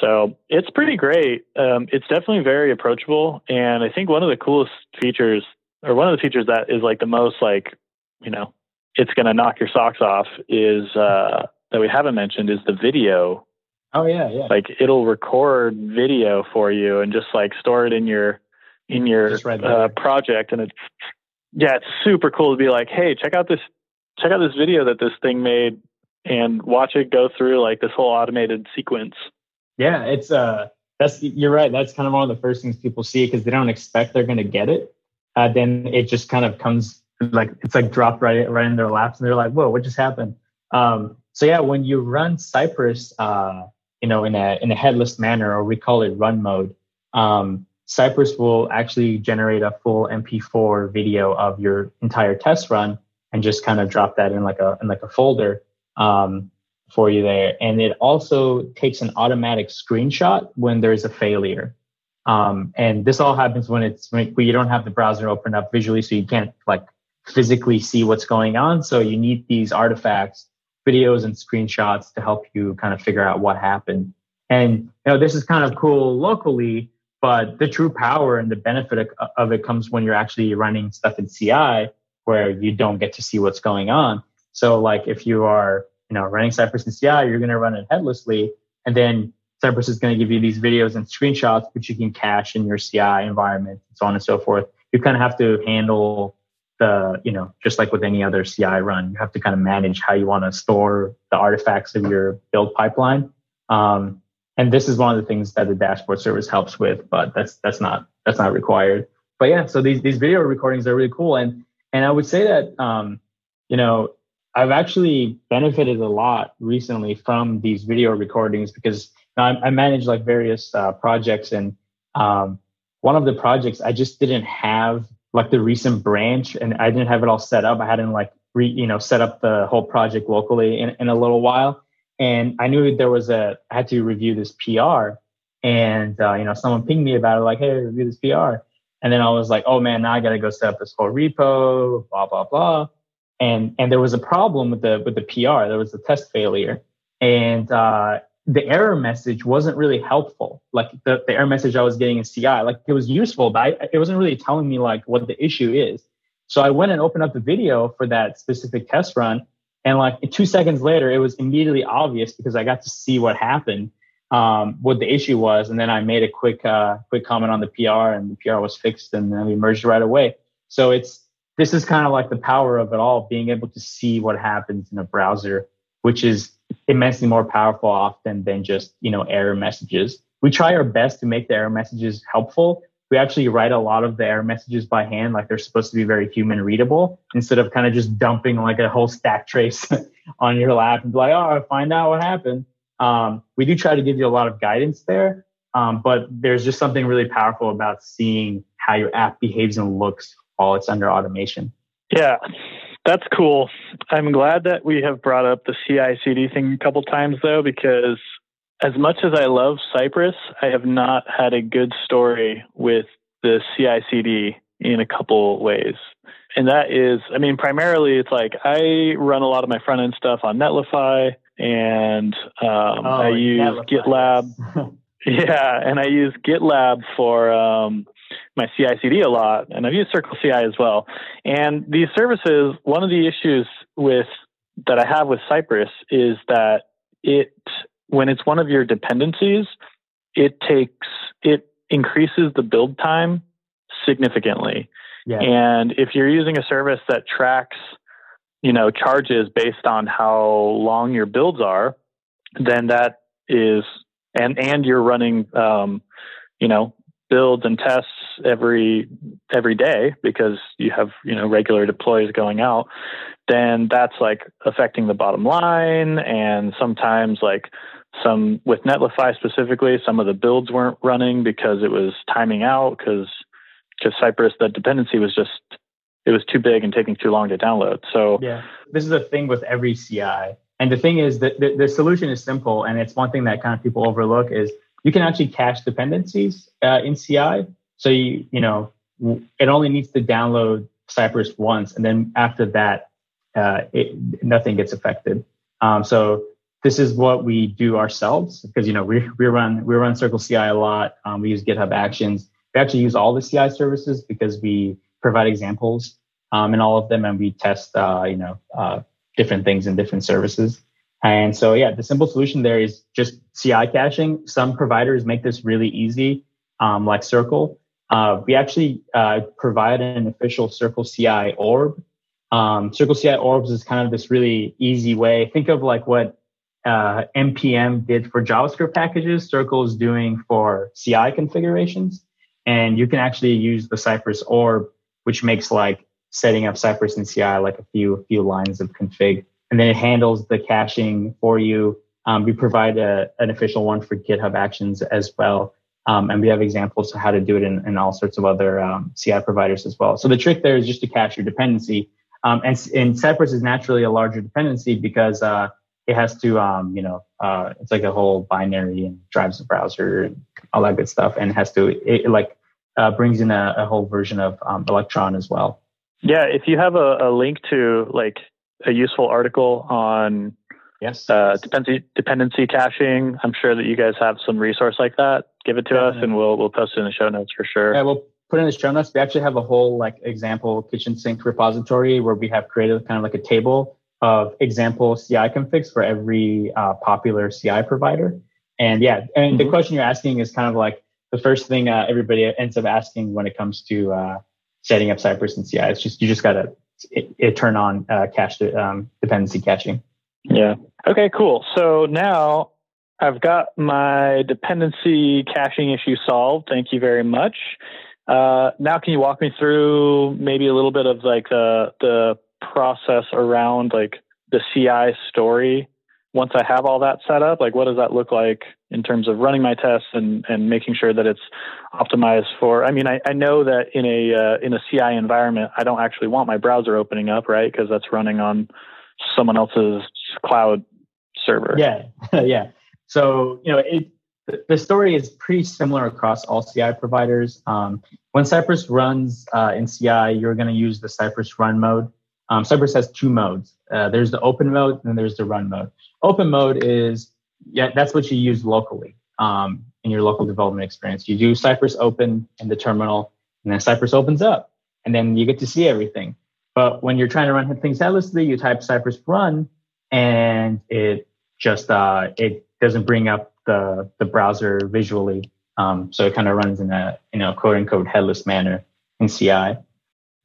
S5: So it's pretty great. Um, it's definitely very approachable, and I think one of the coolest features, or one of the features that is like the most like, you know, it's going to knock your socks off, is uh, that we haven't mentioned is the video.
S3: Oh yeah, yeah.
S5: Like it'll record video for you and just like store it in your in your uh, project, and it's yeah, it's super cool to be like, hey, check out this check out this video that this thing made, and watch it go through like this whole automated sequence.
S3: Yeah, it's uh that's you're right. That's kind of one of the first things people see because they don't expect they're going to get it. Uh, then it just kind of comes like it's like dropped right right in their laps, and they're like, "Whoa, what just happened?" Um, so yeah, when you run Cypress, uh, you know, in a in a headless manner, or we call it run mode, um, Cypress will actually generate a full MP4 video of your entire test run and just kind of drop that in like a in like a folder. Um, for you there. And it also takes an automatic screenshot when there's a failure. Um, and this all happens when it's when you don't have the browser open up visually, so you can't like physically see what's going on. So you need these artifacts, videos, and screenshots to help you kind of figure out what happened. And you know, this is kind of cool locally, but the true power and the benefit of it comes when you're actually running stuff in CI where you don't get to see what's going on. So like if you are you know, running Cypress in CI, you're going to run it headlessly. And then Cypress is going to give you these videos and screenshots, which you can cache in your CI environment, and so on and so forth. You kind of have to handle the, you know, just like with any other CI run, you have to kind of manage how you want to store the artifacts of your build pipeline. Um, and this is one of the things that the dashboard service helps with, but that's that's not that's not required. But yeah, so these these video recordings are really cool, and and I would say that um, you know I've actually benefited a lot recently from these video recordings because I, I manage like various uh, projects, and um, one of the projects I just didn't have like the recent branch, and I didn't have it all set up. I hadn't like re, you know set up the whole project locally in, in a little while, and I knew that there was a I had to review this PR, and uh, you know someone pinged me about it like, hey, review this PR, and then I was like, oh man, now I got to go set up this whole repo, blah blah blah and and there was a problem with the with the PR. There was a test failure, and uh, the error message wasn't really helpful. Like the, the error message I was getting in CI, like it was useful, but I, it wasn't really telling me like what the issue is. So I went and opened up the video for that specific test run, and like two seconds later, it was immediately obvious because I got to see what happened, um, what the issue was, and then I made a quick uh, quick comment on the PR, and the PR was fixed, and then we merged right away. So it's this is kind of like the power of it all, being able to see what happens in a browser, which is immensely more powerful often than just, you know, error messages. We try our best to make the error messages helpful. We actually write a lot of the error messages by hand, like they're supposed to be very human readable, instead of kind of just dumping like a whole stack trace on your lap and be like, oh, find out what happened. Um, we do try to give you a lot of guidance there, um, but there's just something really powerful about seeing how your app behaves and looks while it's under automation.
S5: Yeah, that's cool. I'm glad that we have brought up the CI CD thing a couple times though, because as much as I love Cypress, I have not had a good story with the CI CD in a couple ways. And that is, I mean, primarily it's like I run a lot of my front end stuff on Netlify and um, oh, I use Netlify. GitLab. yeah, and I use GitLab for um, my CI/CD a lot, and I've used Circle CI as well. And these services, one of the issues with that I have with Cypress is that it, when it's one of your dependencies, it takes it increases the build time significantly. Yeah. And if you're using a service that tracks, you know, charges based on how long your builds are, then that is and and you're running um, you know builds and tests every every day because you have you know regular deploys going out then that's like affecting the bottom line. And sometimes like some with netlify specifically some of the builds weren't running because it was timing out because because cypress the dependency was just it was too big and taking too long to download. So
S3: yeah. This is a thing with every ci and the thing is that the, the solution is simple and it's one thing that kind of people overlook is you can actually cache dependencies uh, in CI. So you you know it only needs to download Cypress once, and then after that, uh, it, nothing gets affected. Um, so this is what we do ourselves because you know we we run we run Circle CI a lot. Um, we use GitHub Actions. We actually use all the CI services because we provide examples um, in all of them, and we test uh, you know uh, different things in different services. And so, yeah, the simple solution there is just CI caching. Some providers make this really easy, um, like Circle. Uh, we actually uh, provide an official Circle CI orb. Um, Circle CI orbs is kind of this really easy way. Think of like what uh, npm did for JavaScript packages. Circle is doing for CI configurations, and you can actually use the Cypress orb, which makes like setting up Cypress and CI like a few few lines of config and then it handles the caching for you. Um, we provide a, an official one for GitHub Actions as well. Um, and we have examples of how to do it in, in all sorts of other um, CI providers as well. So the trick there is just to cache your dependency. Um, and, and Cypress is naturally a larger dependency because uh, it has to, um, you know, uh, it's like a whole binary and drives the browser and all that good stuff. And has to, it, it like uh, brings in a, a, whole version of um, Electron as well.
S5: Yeah, if you have a, a link to like a useful article on
S3: yes,
S5: uh, dependency dependency caching. I'm sure that you guys have some resource like that. Give it to Definitely. us, and we'll we'll post it in the show notes for sure.
S3: Yeah, we'll put in the show notes. We actually have a whole like example kitchen sink repository where we have created kind of like a table of example CI configs for every uh, popular CI provider. And yeah, and mm-hmm. the question you're asking is kind of like the first thing uh, everybody ends up asking when it comes to uh, setting up Cypress and CI. It's just you just gotta it, it turn on uh, cache um, dependency caching.
S5: Yeah. Okay. Cool. So now I've got my dependency caching issue solved. Thank you very much. Uh, now, can you walk me through maybe a little bit of like the the process around like the CI story once I have all that set up? Like, what does that look like in terms of running my tests and and making sure that it's optimized for? I mean, I, I know that in a uh, in a CI environment, I don't actually want my browser opening up, right? Because that's running on someone else's cloud server.
S3: Yeah, yeah. So you know, it the story is pretty similar across all CI providers. Um, when Cypress runs uh, in CI, you're going to use the Cypress run mode. Um, Cypress has two modes. Uh, there's the open mode and there's the run mode. Open mode is yeah, that's what you use locally um, in your local development experience. You do Cypress open in the terminal, and then Cypress opens up, and then you get to see everything. But when you're trying to run things headlessly, you type Cypress run, and it just uh, it doesn't bring up the the browser visually. Um, so it kind of runs in a you know quote unquote headless manner in CI.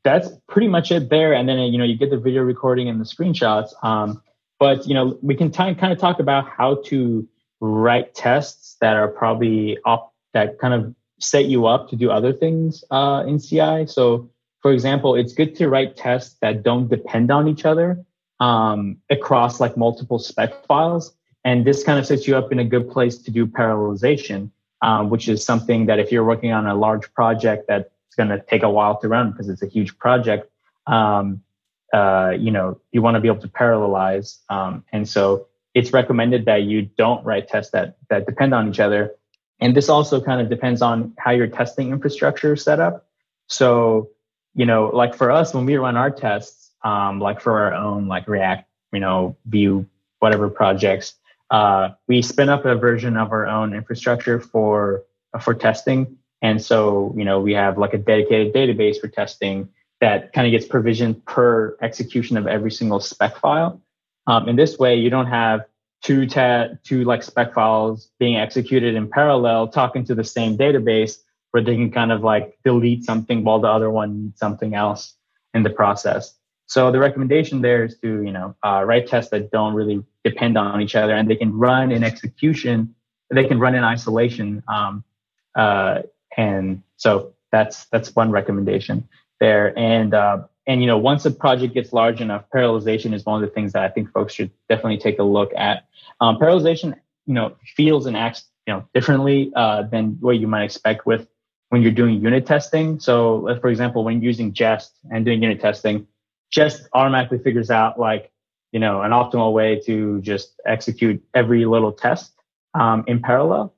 S3: That's pretty much it there. And then you know you get the video recording and the screenshots. Um, but you know we can t- kind of talk about how to write tests that are probably up that kind of set you up to do other things uh, in CI. So for example, it's good to write tests that don't depend on each other um, across like multiple spec files. And this kind of sets you up in a good place to do parallelization, um, which is something that if you're working on a large project that's going to take a while to run because it's a huge project, um, uh, you know, you want to be able to parallelize. Um, and so it's recommended that you don't write tests that, that depend on each other. And this also kind of depends on how your testing infrastructure is set up. So, you know, like for us, when we run our tests, um, like for our own like React, you know, Vue, whatever projects, uh, we spin up a version of our own infrastructure for for testing. And so, you know, we have like a dedicated database for testing that kind of gets provisioned per execution of every single spec file. Um, in this way, you don't have two ta- two like spec files being executed in parallel, talking to the same database, where they can kind of like delete something while the other one needs something else in the process. So the recommendation there is to, you know, uh, write tests that don't really depend on each other and they can run in execution, they can run in isolation. Um, uh, and so that's, that's one recommendation there. And, uh, and, you know, once a project gets large enough, parallelization is one of the things that I think folks should definitely take a look at. Um, parallelization, you know, feels and acts, you know, differently, uh, than what you might expect with when you're doing unit testing. So, for example, when using Jest and doing unit testing, just automatically figures out like you know an optimal way to Jest execute every little test um, in parallel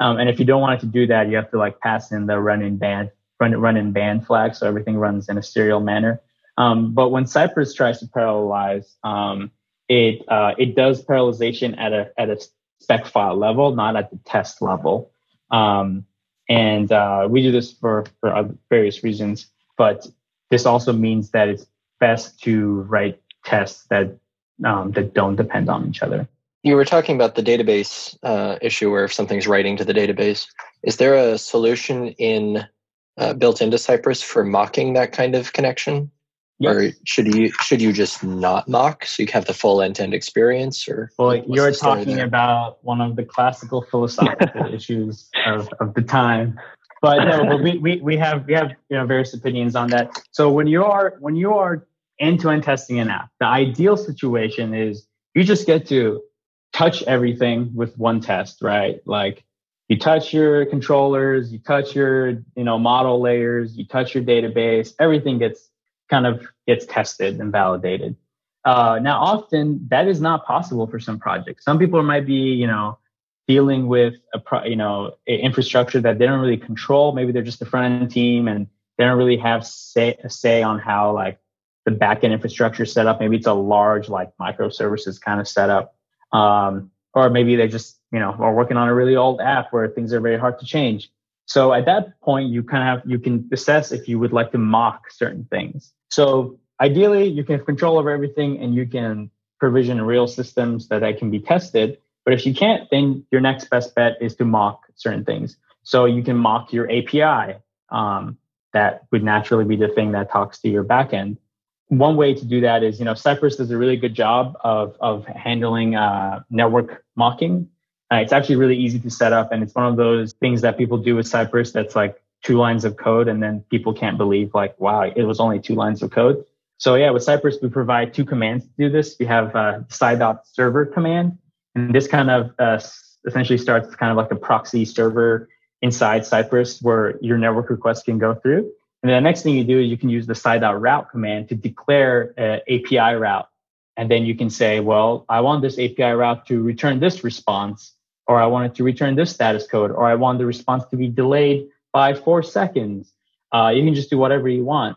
S3: um, and if you don't want it to do that you have to like pass in the run in band run run in band flag so everything runs in a serial manner um, but when cypress tries to parallelize um, it uh, it does parallelization at a at a spec file level not at the test level um, and uh, we do this for for various reasons but this also means that it's best to write tests that um, that don't depend on each other.
S1: You were talking about the database uh, issue, where if something's writing to the database, is there a solution in uh, built into Cypress for mocking that kind of connection? Yes. Or should you should you just not mock so you have the full end to end experience? Or
S3: well, you're talking about one of the classical philosophical issues of, of the time but no, but we, we, we have we have you know various opinions on that. So when you are when you are end to end testing an app, the ideal situation is you just get to touch everything with one test, right? Like you touch your controllers, you touch your you know model layers, you touch your database, everything gets kind of gets tested and validated. Uh, now, often that is not possible for some projects. Some people might be, you know, dealing with a pro, you know infrastructure that they don't really control. Maybe they're just a front end team and they don't really have say, a say on how like the backend infrastructure is set up. Maybe it's a large like microservices kind of setup, um, or maybe they just you know are working on a really old app where things are very hard to change. So at that point, you kind of have you can assess if you would like to mock certain things. So ideally, you can have control over everything and you can provision real systems that, that can be tested But if you can't, then your next best bet is to mock certain things. So you can mock your API. Um, that would naturally be the thing that talks to your backend. One way to do that is, you know, Cypress does a really good job of, of handling uh, network mocking. Uh, it's actually really easy to set up, and it's one of those things that people do with Cypress that's like two lines of code, and then people can't believe, like, wow, it was only two lines of code. So yeah, with Cypress, we provide two commands to do this. We have a cy.server command, and this kind of uh, essentially starts kind of like a proxy server inside Cypress where your network requests can go through. And the next thing you do is you can use the cy.route command to declare an API route. And then you can say, well, I want this API route to return this response, or I want it to return this status code, or I want the response to be delayed by four seconds. Uh, you can just do whatever you want.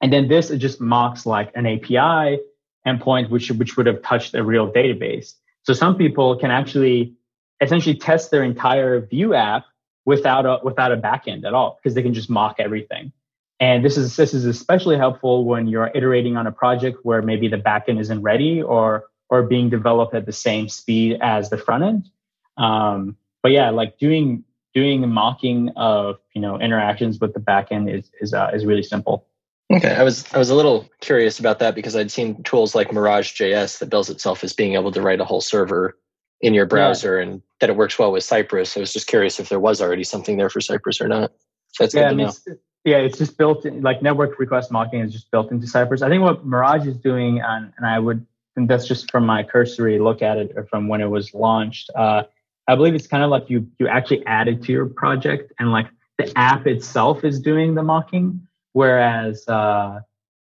S3: And then this just mocks like an API endpoint, which, which would have touched a real database. So some people can actually essentially test their entire Vue app without a without a backend at all because they can just mock everything. And this is this is especially helpful when you're iterating on a project where maybe the backend isn't ready or or being developed at the same speed as the front end. Um, but yeah, like doing doing mocking of you know interactions with the backend is is uh, is really simple.
S1: Okay, I was I was a little curious about that because I'd seen tools like Mirage JS that bills itself as being able to write a whole server in your browser yeah. and that it works well with Cypress. I was just curious if there was already something there for Cypress or not. So that's
S3: yeah,
S1: good
S3: to I mean, know. Yeah, it's just built in, like network request mocking is just built into Cypress. I think what Mirage is doing, and, and I would, and that's just from my cursory look at it or from when it was launched. Uh, I believe it's kind of like you you actually add it to your project and like the app itself is doing the mocking, whereas uh,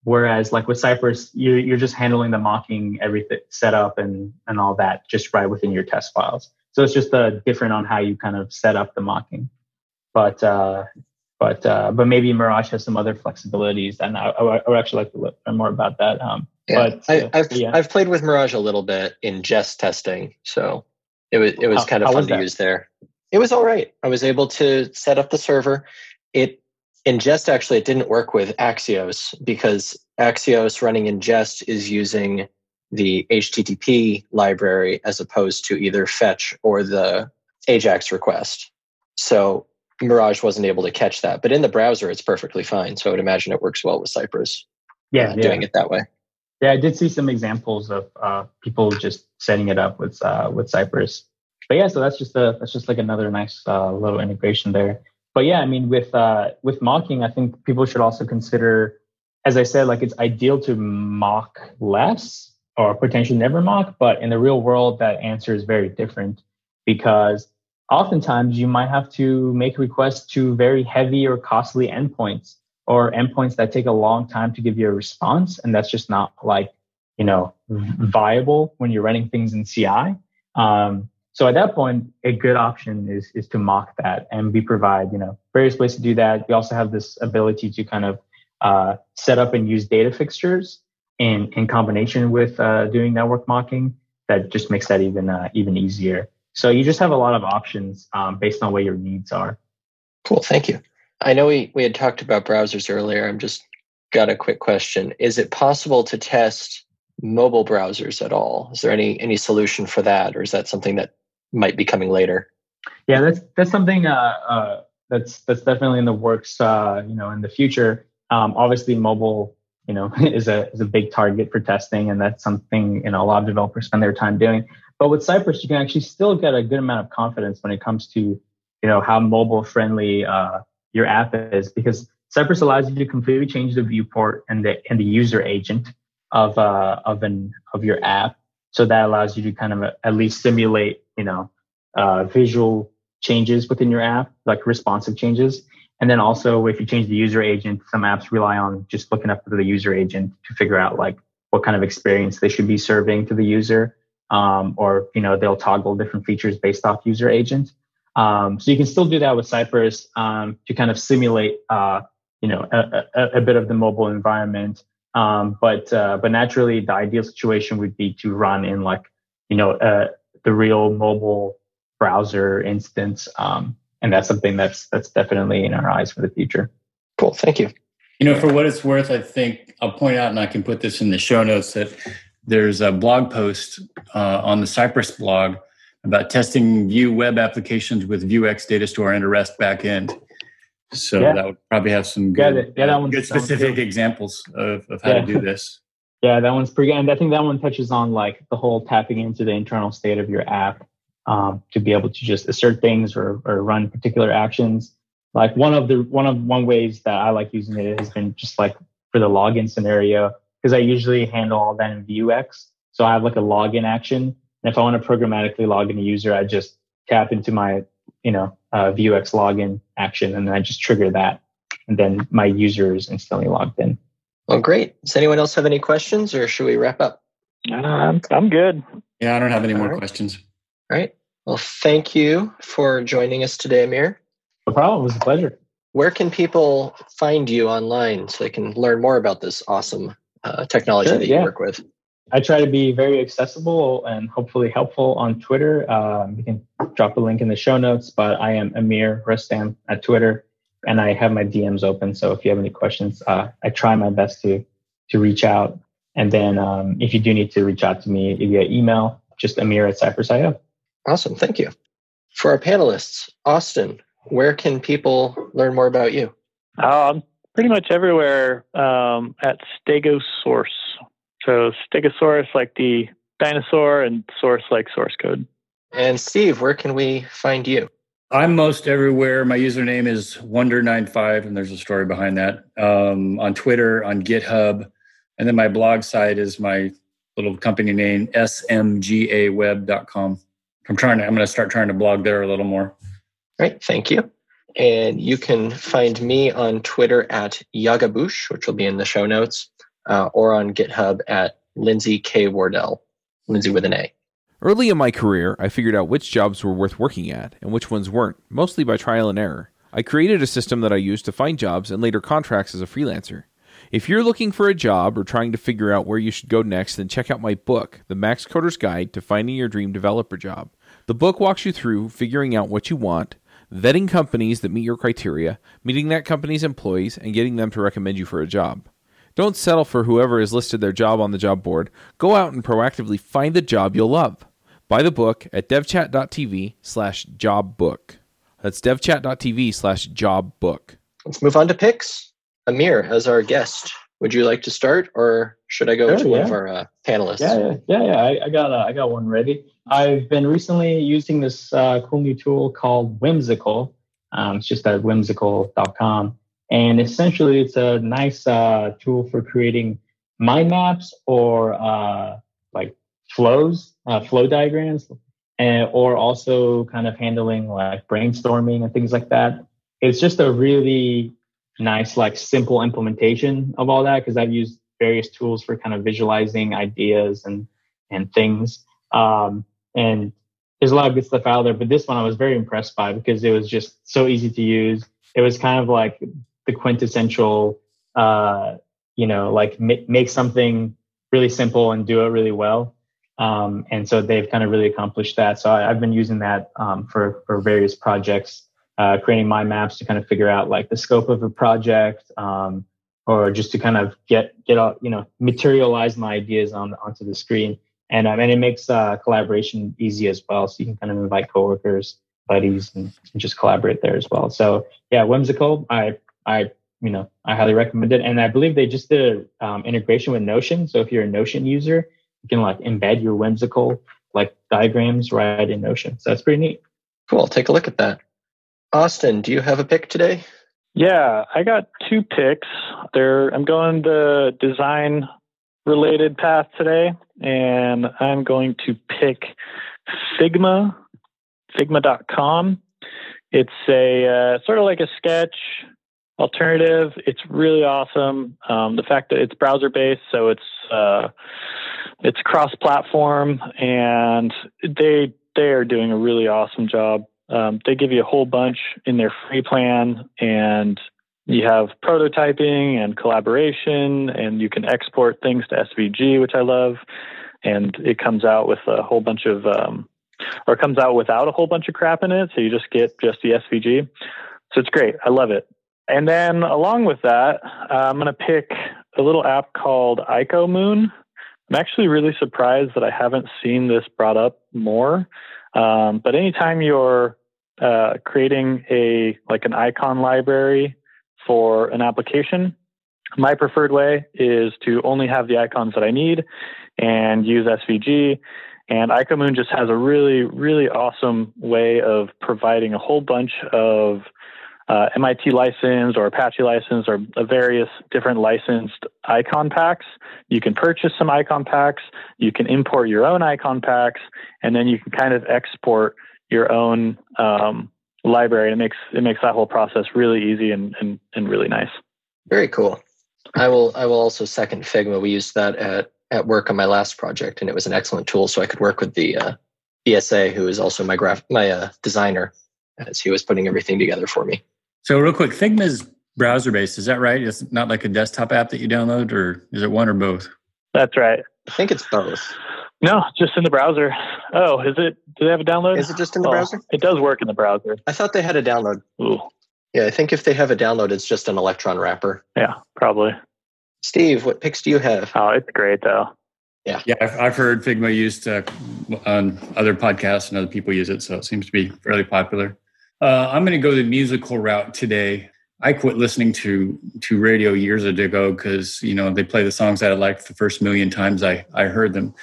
S3: Whereas like with Cypress, you, you're just handling the mocking, everything set up and, and all that just right within your test files. So it's just uh, different on how you kind of set up the mocking. But uh, but uh, but maybe Mirage has some other flexibilities, and I, I would actually like to learn more about that. Um,
S1: yeah. But I, have uh, yeah. I've played with Mirage a little bit in Jest testing, so it was it was how, kind of fun to use there. It was all right. I was able to set up the server. It in Jest, actually, it didn't work with Axios because Axios running in Jest is using the HTTP library as opposed to either fetch or the AJAX request. So Mirage wasn't able to catch that. But in the browser, it's perfectly fine. So I would imagine it works well with Cypress.
S3: Yeah, uh,
S1: yeah. doing it that way.
S3: Yeah, I did see some examples of uh, people just setting it up with uh, with Cypress. But yeah, so that's just a that's just like another nice uh, little integration there but yeah, I mean, with uh, with mocking, I think people should also consider, as I said, like it's ideal to mock less or potentially never mock, but in the real world, that answer is very different because oftentimes you might have to make requests to very heavy or costly endpoints or endpoints that take a long time to give you a response, and that's just not like you know viable when you're running things in CI. Um, so at that point, a good option is is to mock that, and we provide you know various ways to do that. We also have this ability to kind of uh, set up and use data fixtures in in combination with uh, doing network mocking. That just makes that even uh, even easier. So you just have a lot of options um, based on what your needs are.
S1: Cool, thank you. I know we we had talked about browsers earlier. I'm just got a quick question. Is it possible to test mobile browsers at all? Is there any any solution for that, or is that something that might be coming later.
S3: Yeah, that's that's something uh, uh, that's that's definitely in the works. Uh, you know, in the future, um, obviously mobile, you know, is a is a big target for testing, and that's something you know a lot of developers spend their time doing. But with Cypress, you can actually still get a good amount of confidence when it comes to you know how mobile friendly uh, your app is, because Cypress allows you to completely change the viewport and the and the user agent of uh, of an of your app so that allows you to kind of at least simulate, you know, uh, visual changes within your app, like responsive changes. And then also, if you change the user agent, some apps rely on just looking up the user agent to figure out like what kind of experience they should be serving to the user. Um, or you know they'll toggle different features based off user agent. Um, so you can still do that with Cypress um, to kind of simulate uh, you know a, a, a, bit of the mobile environment um, but uh, but naturally, the ideal situation would be to run in like you know uh, the real mobile browser instance, um, and that's something that's that's definitely in our eyes for the future.
S1: Cool, thank you.
S2: You know, for what it's worth, I think I'll point out, and I can put this in the show notes that there's a blog post uh, on the Cypress blog about testing Vue web applications with Vuex data store and a REST backend. So yeah. that would probably have some good, yeah, yeah, that good specific examples of, of how to do this.
S3: Yeah, that one's pretty good. And I think that one touches on like the whole tapping into the internal state of your app um, to be able to just assert things or, or run particular actions. Like one of the one of one ways that I like using it has been just like for the login scenario because I usually handle all that in Vuex. So I have like a login action, and if I want to programmatically log in a user, I just tap into my you know uh, Vuex login action, and then I just trigger that, and then my user is instantly logged in.
S1: Well, great. Does anyone else have any questions or should we wrap up?
S5: Uh, I'm, I'm good.
S2: Yeah, I don't have any All more right. questions.
S1: All right. Well, thank you for joining us today, Amir.
S3: No problem. It was a pleasure.
S1: Where can people find you online so they can learn more about this awesome uh, technology sure, that you yeah. work with?
S3: I try to be very accessible and hopefully helpful on Twitter. Um, you can drop a link in the show notes, but I am Amir Rustam at Twitter and I have my DMs open. So if you have any questions, uh, I try my best to to reach out. And then um, if you do need to reach out to me via email, just Amir at Cypress.io.
S1: Awesome, thank you. For our panelists, Austin, where can people learn more about you?
S5: Um, pretty much everywhere um, at Stegosource. So Stegosaurus like the dinosaur, and source like source code.
S1: And Steve, where can we find you?
S2: I'm most everywhere. My username is Wonder95, and there's a story behind that. Um, on Twitter, on GitHub, and then my blog site is my little company name, smgaweb.com. I'm trying to. I'm going to start trying to blog there a little more.
S1: Great, thank you. And you can find me on Twitter at Yagaboosh, which will be in the show notes, uh, or on GitHub at Lindsay K Wardell, Lindsay with an A.
S4: Early in my career, I figured out which jobs were worth working at and which ones weren't, mostly by trial and error. I created a system that I used to find jobs and later contracts as a freelancer. If you're looking for a job or trying to figure out where you should go next, then check out my book, The Max Coder's Guide to Finding Your Dream Developer Job. The book walks you through figuring out what you want, vetting companies that meet your criteria, meeting that company's employees, and getting them to recommend you for a job. Don't settle for whoever has listed their job on the job board. Go out and proactively find the job you'll love. Buy the book at devchat.tv slash jobbook. That's devchat.tv slash jobbook.
S1: Let's move on to picks. Amir, as our guest, would you like to start or should I go sure, to yeah. one of our uh, panelists?
S3: Yeah, yeah, yeah. yeah. I, I, got uh, I got one ready. I've been recently using this uh, cool new tool called Whimsical. Um, it's just at whimsical.com. And essentially, it's a nice uh, tool for creating mind maps or uh, like flows, uh, flow diagrams, and, or also kind of handling like brainstorming and things like that. It's just a really nice, like simple implementation of all that because I've used various tools for kind of visualizing ideas and and things. Um, and there's a lot of good stuff out there, but this one I was very impressed by because it was just so easy to use. It was kind of like the quintessential, uh, you know, like make, make something really simple and do it really well. Um, and so they've kind of really accomplished that. So I, have been using that um, for for various projects, uh, creating mind maps to kind of figure out like the scope of a project, um, or just to kind of get get out, you know, materialize my ideas on onto the screen. And um, and it makes uh, collaboration easy as well. So you can kind of invite coworkers, buddies, and, and just collaborate there as well. So yeah, whimsical. I I you know I highly recommend it. And I believe they just did an um, integration with Notion. So if you're a Notion user you can like embed your whimsical like diagrams right in Notion. So that's pretty neat.
S1: Cool. Take a look at that. Austin, do you have a pick today?
S5: Yeah, I got two picks. There, I'm going the design related path today, and I'm going to pick Figma, Figma.com. It's a uh, sort of like a sketch alternative. It's really awesome. Um, the fact that it's browser based, so it's uh, it's cross-platform, and they they are doing a really awesome job. Um, they give you a whole bunch in their free plan, and you have prototyping and collaboration, and you can export things to SVG, which I love. And it comes out with a whole bunch of, um, or comes out without a whole bunch of crap in it, so you just get just the SVG. So it's great. I love it. And then along with that, uh, I'm going to pick a little app called IcoMoon. I'm actually really surprised that I haven't seen this brought up more. Um, but anytime you're uh, creating a like an icon library for an application, my preferred way is to only have the icons that I need and use SVG. And Icomoon just has a really, really awesome way of providing a whole bunch of uh, MIT license or Apache license or various different licensed icon packs. You can purchase some icon packs. You can import your own icon packs, and then you can kind of export your own um, library. It makes it makes that whole process really easy and, and and really nice.
S1: Very cool. I will I will also second Figma. We used that at at work on my last project, and it was an excellent tool. So I could work with the uh, BSA, who is also my graph my uh, designer, as he was putting everything together for me.
S2: So real quick, Figma is browser based. Is that right? It's not like a desktop app that you download, or is it one or both?
S5: That's right.
S1: I think it's both.
S5: No, just in the browser. Oh, is it? Do they have a download?
S1: Is it just in the browser?
S5: It does work in the browser.
S1: I thought they had a download.
S5: Ooh.
S1: Yeah, I think if they have a download, it's just an Electron wrapper.
S5: Yeah, probably.
S1: Steve, what picks do you have?
S5: Oh, it's great though.
S1: Yeah,
S2: yeah. I've, I've heard Figma used uh, on other podcasts, and other people use it, so it seems to be fairly popular. Uh, I'm going to go the musical route today. I quit listening to to radio years ago because you know they play the songs that I liked the first million times I I heard them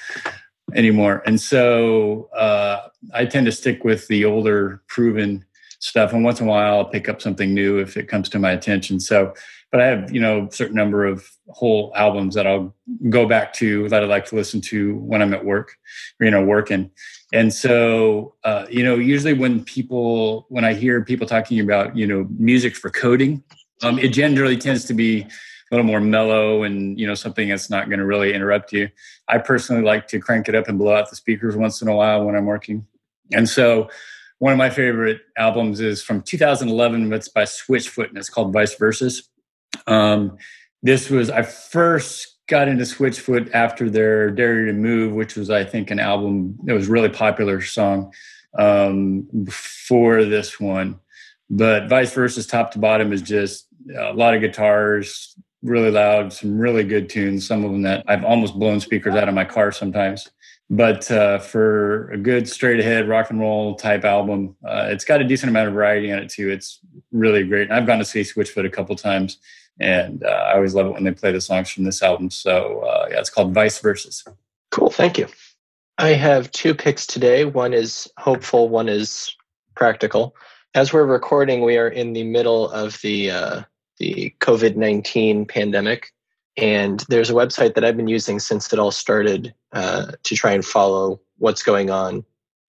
S2: anymore, and so uh, I tend to stick with the older, proven stuff. And once in a while, I'll pick up something new if it comes to my attention. So, but I have you know a certain number of whole albums that I'll go back to that I like to listen to when I'm at work, or, you know, working. And so, uh, you know, usually when people, when I hear people talking about, you know, music for coding, um, it generally tends to be a little more mellow and, you know, something that's not going to really interrupt you. I personally like to crank it up and blow out the speakers once in a while when I'm working. And so, one of my favorite albums is from 2011. It's by Switchfoot and it's called Vice Verses. Um, this was, I first got into Switchfoot after their Dare to Move, which was, I think, an album that was really popular song um, before this one. But Vice Versa, top to bottom, is just a lot of guitars, really loud, some really good tunes. Some of them that I've almost blown speakers out of my car sometimes. But uh, for a good straight ahead rock and roll type album, uh, it's got a decent amount of variety in it too. It's really great. And I've gone to see Switchfoot a couple times and uh, I always love it when they play the songs from this album. So uh, yeah, it's called Vice Verses.
S1: Cool, thank you. I have two picks today. One is hopeful, one is practical. As we're recording, we are in the middle of the uh, the COVID nineteen pandemic, and there's a website that I've been using since it all started uh, to try and follow what's going on,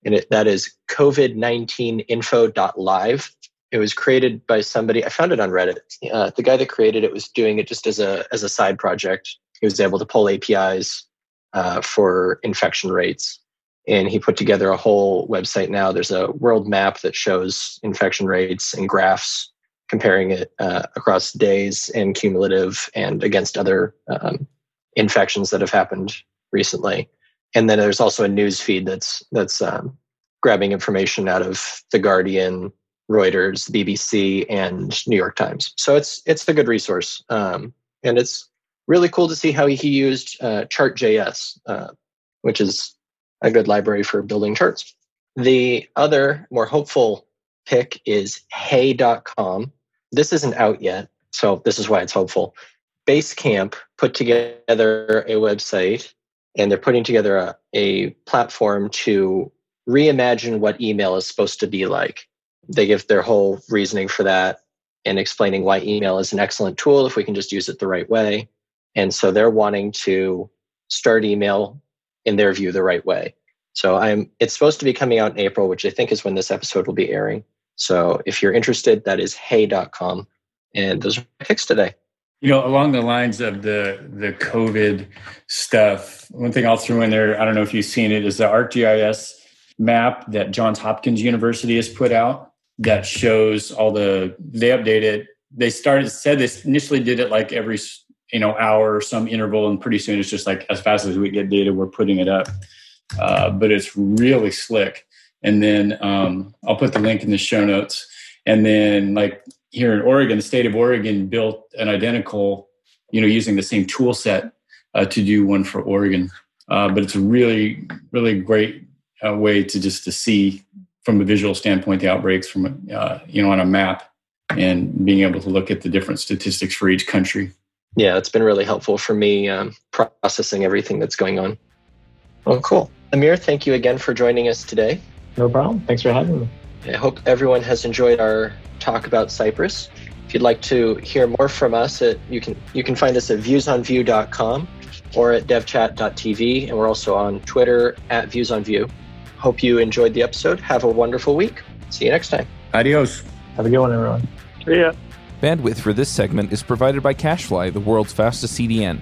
S1: and it, that is covid19info.live it was created by somebody. I found it on Reddit. Uh, the guy that created it was doing it just as a as a side project. He was able to pull APIs uh, for infection rates, and he put together a whole website. Now there's a world map that shows infection rates and graphs comparing it uh, across days and cumulative and against other um, infections that have happened recently. And then there's also a news feed that's that's um, grabbing information out of the Guardian, Reuters, BBC, and New York Times. So it's it's a good resource, um, and it's really cool to see how he used uh, Chart.js, uh, which is a good library for building charts. The other more hopeful pick is Hey.com. This isn't out yet, so this is why it's hopeful. Basecamp put together a website, and they're putting together a, a platform to reimagine what email is supposed to be like they give their whole reasoning for that and explaining why email is an excellent tool if we can just use it the right way. And so they're wanting to start email in their view the right way. So I'm it's supposed to be coming out in April, which I think is when this episode will be airing. So if you're interested, that is hey.com. And those are my picks today.
S2: You know, along the lines of the the COVID stuff, one thing I'll throw in there, I don't know if you've seen it, is the ArcGIS map that Johns Hopkins University has put out that shows all the they update it they started said they initially did it like every you know hour or some interval and pretty soon it's just like as fast as we get data we're putting it up uh, but it's really slick and then um, i'll put the link in the show notes and then like here in oregon the state of oregon built an identical you know using the same tool set uh, to do one for oregon uh, but it's a really really great a way to just to see from a visual standpoint the outbreaks from uh, you know on a map and being able to look at the different statistics for each country.
S1: Yeah, it's been really helpful for me um, processing everything that's going on. Oh, cool. Amir, thank you again for joining us today.
S3: No problem. Thanks for having me.
S1: I hope everyone has enjoyed our talk about Cypress. If you'd like to hear more from us, at, you can you can find us at viewsonvue.com or at devchat.tv, and we're also on Twitter at viewsonview. Hope you enjoyed the episode. Have a wonderful week. See you next time.
S2: Adios.
S3: Have a good one, everyone.
S5: See ya.
S4: Bandwidth for this segment is provided by CacheFly, the world's fastest CDN.